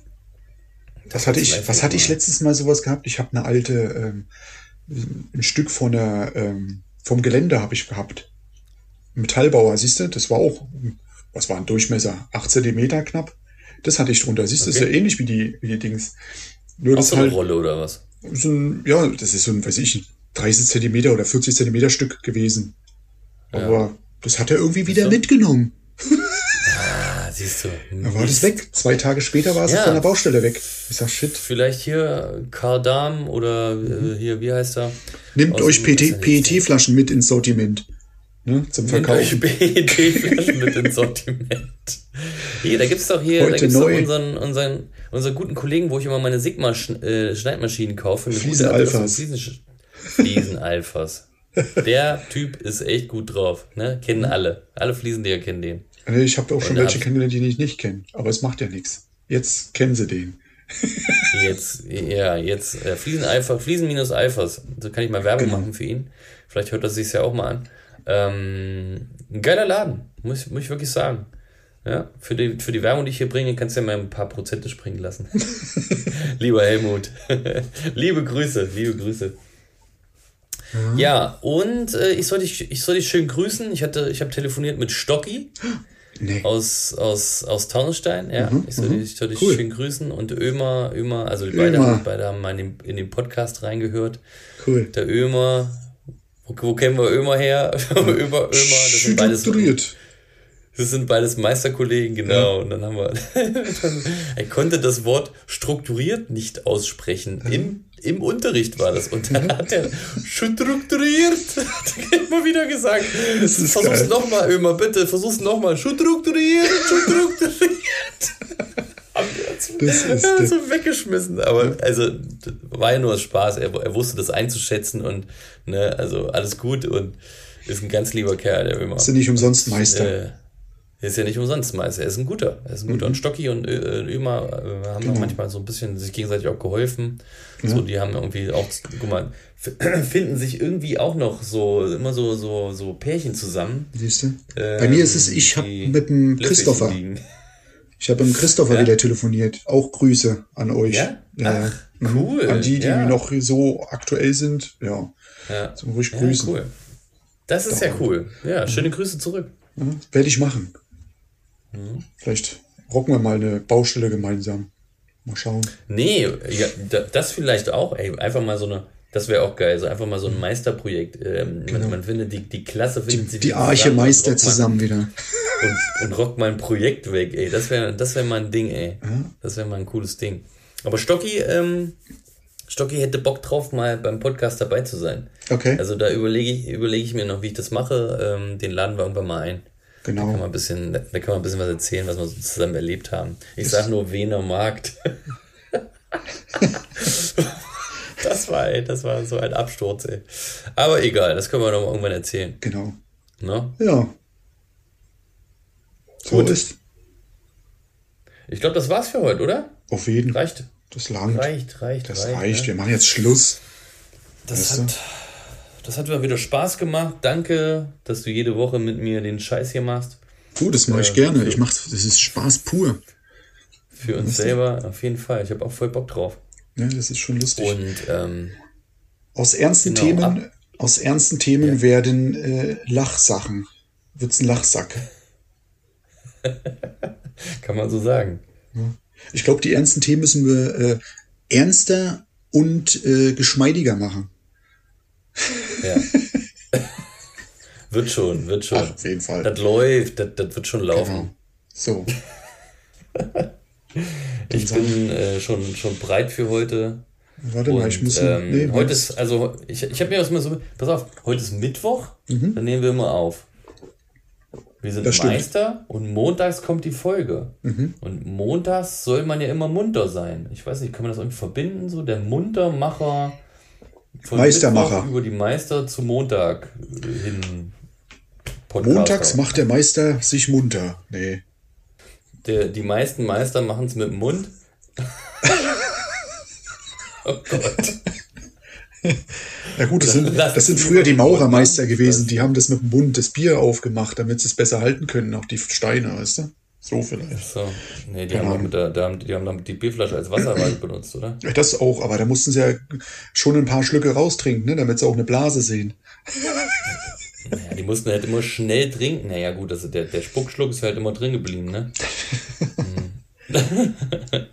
Speaker 2: Was hatte ich, was hatte ich
Speaker 1: mal-
Speaker 2: letztes Mal sowas gehabt? Ich habe eine alte, ähm, ein Stück von der, ähm, vom Gelände habe ich gehabt. Metallbauer, siehst du? Das war auch, was war ein Durchmesser? 8 Zentimeter knapp. Das hatte ich drunter. Siehst du, das ist ja
Speaker 1: Okay.
Speaker 2: ähnlich wie die, wie die Dings. Nur
Speaker 1: Auch
Speaker 2: das
Speaker 1: so eine
Speaker 2: halt,
Speaker 1: Rolle oder was?
Speaker 2: so ein, ja, das ist so ein, weiß ich, 30 Zentimeter oder 40 Zentimeter Stück gewesen. Aber das hat er irgendwie wieder mitgenommen.
Speaker 1: Ah, siehst du.
Speaker 2: Da war das weg. Zwei Tage später war es
Speaker 1: Ja.
Speaker 2: von der Baustelle weg. Ich sag, shit.
Speaker 1: Vielleicht hier Karl Dahm oder äh, hier, wie heißt er?
Speaker 2: Nehmt euch? PET-Flaschen mit ins Sortiment. Ne, zum
Speaker 1: Nehmt euch
Speaker 2: Verkaufen.
Speaker 1: PET-Flaschen mit ins Sortiment. Hier, da gibt's doch hier, da
Speaker 2: Heute
Speaker 1: gibt's doch unseren, unseren, unseren guten Kollegen, wo ich immer meine Sigma-Schneidmaschinen kaufe.
Speaker 2: Fliesen
Speaker 1: gute Adresse
Speaker 2: Alphas.
Speaker 1: Fliesen, Fliesen Alphas. Der Typ ist echt gut drauf. Ne? Kennen alle. Alle Fliesenleger kennen den.
Speaker 2: Nee, Ich habe auch schon
Speaker 1: Und
Speaker 2: welche kennengelernt, die ich nicht kenne. Aber es macht ja nichts. Jetzt kennen sie den.
Speaker 1: Jetzt, ja, jetzt äh, Fliesen Alpha, Fliesen minus Alphas. So kann ich mal Werbung
Speaker 2: Genau.
Speaker 1: machen für ihn. Vielleicht hört er sich ja auch mal an. Ähm, ein geiler Laden, muss, muss ich wirklich sagen. Ja, für die, für die Werbung, die ich hier bringe, kannst du ja mal ein paar Prozente springen lassen. Lieber Helmut. liebe Grüße, liebe Grüße. Ja, und äh, ich, soll dich, ich soll dich schön grüßen. Ich, hatte, ich habe telefoniert mit Stocki
Speaker 2: Nee.
Speaker 1: aus, aus, aus Taunusstein, ja. ich soll, dich- ich soll dich
Speaker 2: Cool.
Speaker 1: schön grüßen. Und Ömer, Ömer, also beide,
Speaker 2: Ömer.
Speaker 1: haben- beide haben mal in den, in den Podcast reingehört.
Speaker 2: Cool.
Speaker 1: Der Ömer, wo, wo kennen wir Ömer her? Ömer, Ömer, das sind beides,
Speaker 2: Strukturiert.
Speaker 1: Das sind beides Meisterkollegen, genau. Und dann haben wir, er konnte das Wort strukturiert nicht aussprechen. Im, Im Unterricht war das. Und dann hat er strukturiert, hat er immer wieder gesagt.
Speaker 2: Das ist
Speaker 1: Versuch's nochmal, Ömer, bitte, versuch's nochmal. Strukturiert, strukturiert. Haben wir uns
Speaker 2: Das ist
Speaker 1: ja, so weggeschmissen. Aber also war ja nur Spaß. Er, er wusste das einzuschätzen und ne, also alles gut und ist ein ganz lieber Kerl, der Ömer.
Speaker 2: Ist ja nicht umsonst Meister.
Speaker 1: Äh, ist ja nicht umsonst Meister. Er ist ein guter. Er ist ein guter. Und Stocki und äh, Ömer äh, haben
Speaker 2: Genau.
Speaker 1: manchmal so ein bisschen sich gegenseitig auch geholfen. So, die haben irgendwie auch, guck mal, finden sich irgendwie auch noch so, immer so, so, so Pärchen zusammen.
Speaker 2: Siehst du?
Speaker 1: ähm,
Speaker 2: Bei mir ist es, ich habe mit dem Christopher.
Speaker 1: liegen.
Speaker 2: Ich habe mit dem Christopher
Speaker 1: Ja?
Speaker 2: wieder telefoniert. Auch Grüße an euch.
Speaker 1: Ja?
Speaker 2: ja.
Speaker 1: Ach,
Speaker 2: Mhm.
Speaker 1: cool.
Speaker 2: An die, die
Speaker 1: Ja.
Speaker 2: noch so aktuell sind. Ja.
Speaker 1: Ja.
Speaker 2: Zum ruhig
Speaker 1: Ja,
Speaker 2: grüßen.
Speaker 1: cool. Das ist ja cool. Ja, schöne Grüße zurück.
Speaker 2: Ja, Werde ich machen.
Speaker 1: Mhm.
Speaker 2: Vielleicht rocken wir mal eine Baustelle gemeinsam. Mal schauen.
Speaker 1: Nee, ja, da- das vielleicht auch. Ey, einfach mal so eine, das wäre auch geil, so einfach mal so ein Meisterprojekt. Ähm, man, man findet die, die Klasse findet
Speaker 2: Die
Speaker 1: wieder
Speaker 2: Arche
Speaker 1: zusammen und
Speaker 2: Meister
Speaker 1: mal-
Speaker 2: zusammen wieder.
Speaker 1: Und, und rockt mal ein Projekt weg, ey. Das wäre das wär mal ein Ding, ey. Das wäre mal ein cooles Ding. Aber Stocki, ähm, Stocki hätte Bock drauf, mal beim Podcast dabei zu sein.
Speaker 2: Okay.
Speaker 1: Also da überlege ich, überlege ich mir noch, wie ich das mache. Ähm, den laden wir irgendwann mal ein. Da kann man
Speaker 2: genau.
Speaker 1: ein bisschen, da kann man ein bisschen was erzählen, was wir so zusammen erlebt haben. Ich sag nur Wiener Markt. das war, ey, das war so ein Absturz, ey. Aber egal, das können wir noch mal irgendwann erzählen.
Speaker 2: Genau.
Speaker 1: Ne?
Speaker 2: Ja. So
Speaker 1: Gut.
Speaker 2: ist.
Speaker 1: Ich glaube, das war's für heute, oder?
Speaker 2: Auf jeden Fall.
Speaker 1: Reicht.
Speaker 2: Das langt.
Speaker 1: Reicht, reicht,
Speaker 2: Das
Speaker 1: reicht.
Speaker 2: reicht.
Speaker 1: Ne?
Speaker 2: Wir machen jetzt Schluss.
Speaker 1: Das
Speaker 2: Weißt du?
Speaker 1: Das hat mir wieder Spaß gemacht. Danke, dass du jede Woche mit mir den Scheiß hier machst.
Speaker 2: Gut, das mache ich
Speaker 1: Äh,
Speaker 2: gerne. Ich mach, das ist Spaß pur.
Speaker 1: Für uns selber, auf jeden Fall. Ich habe auch voll Bock drauf.
Speaker 2: Ja, das ist schon lustig.
Speaker 1: Und ähm,
Speaker 2: Aus ernsten
Speaker 1: Genau,
Speaker 2: Themen,
Speaker 1: ab-
Speaker 2: aus ernsten Themen werden äh, Lachsachen. Wird's ein Lachsack.
Speaker 1: Kann man so sagen.
Speaker 2: Ich glaube, die ernsten Themen müssen wir äh, ernster und äh, geschmeidiger machen.
Speaker 1: Ja. wird schon, wird schon.
Speaker 2: Ach, auf jeden Fall.
Speaker 1: Das läuft, das, das wird schon laufen.
Speaker 2: Genau. So.
Speaker 1: Ich bin äh, schon, schon breit für heute.
Speaker 2: Warte mal, ich
Speaker 1: Und,
Speaker 2: muss.
Speaker 1: ähm,
Speaker 2: nee,
Speaker 1: heute
Speaker 2: was?
Speaker 1: ist, also ich, ich habe mir das mal so, pass auf, heute ist Mittwoch, dann nehmen wir immer auf. Wir sind
Speaker 2: Mhm. Das stimmt. Mhm.
Speaker 1: Meister und montags kommt die Folge. Und montags soll man ja immer munter sein. Ich weiß nicht, kann man das irgendwie verbinden? So der Muntermacher von
Speaker 2: Meistermacher.
Speaker 1: Mittwoch über die Meister zu Montag äh, hin. Podcaster.
Speaker 2: Montags macht der Meister sich munter. Nee.
Speaker 1: Der, die meisten Meister machen es mit dem Mund. oh Gott.
Speaker 2: Na gut, das sind, das sind früher die Maurermeister gewesen. Die haben das mit dem Mund das Bier aufgemacht, damit sie es besser halten können, auch die Steine, weißt du? So vielleicht.
Speaker 1: So, nee, die haben, mit der, die haben, die haben dann die Bierflasche als Wasserwald benutzt, oder?
Speaker 2: Ja, Das auch, aber da mussten sie ja schon ein paar Schlücke raustrinken, ne, damit sie auch eine Blase sehen.
Speaker 1: Ja, die mussten halt immer schnell trinken. Naja, gut, also der, der Spuckschluck ist halt immer drin geblieben, ne? Hm.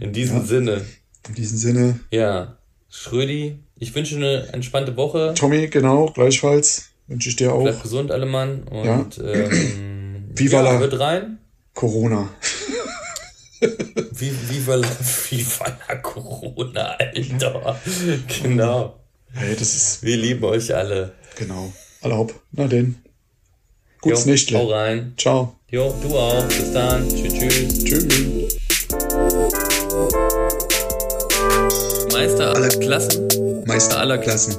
Speaker 1: In diesem Sinne,
Speaker 2: In diesem Sinne,
Speaker 1: ja, Schrödi, ich wünsche eine entspannte Woche.
Speaker 2: Tommy, genau, gleichfalls wünsche ich dir auch
Speaker 1: gesund, alle Mann. Und ähm,
Speaker 2: Viva
Speaker 1: ja,
Speaker 2: la-
Speaker 1: hört rein.
Speaker 2: Corona.
Speaker 1: Wie, viva la, viva la Corona, Alter. Genau.
Speaker 2: Hey, das ist,
Speaker 1: Wir lieben euch alle.
Speaker 2: genau. Erlaub. Na denn. Gutes
Speaker 1: Jo, Hau
Speaker 2: Nächtle.
Speaker 1: rein.
Speaker 2: Ciao.
Speaker 1: Jo, du auch. Bis dann. Tschüss, tschüss.
Speaker 2: Tschüss.
Speaker 1: Meister aller Klassen.
Speaker 2: Meister aller Klassen.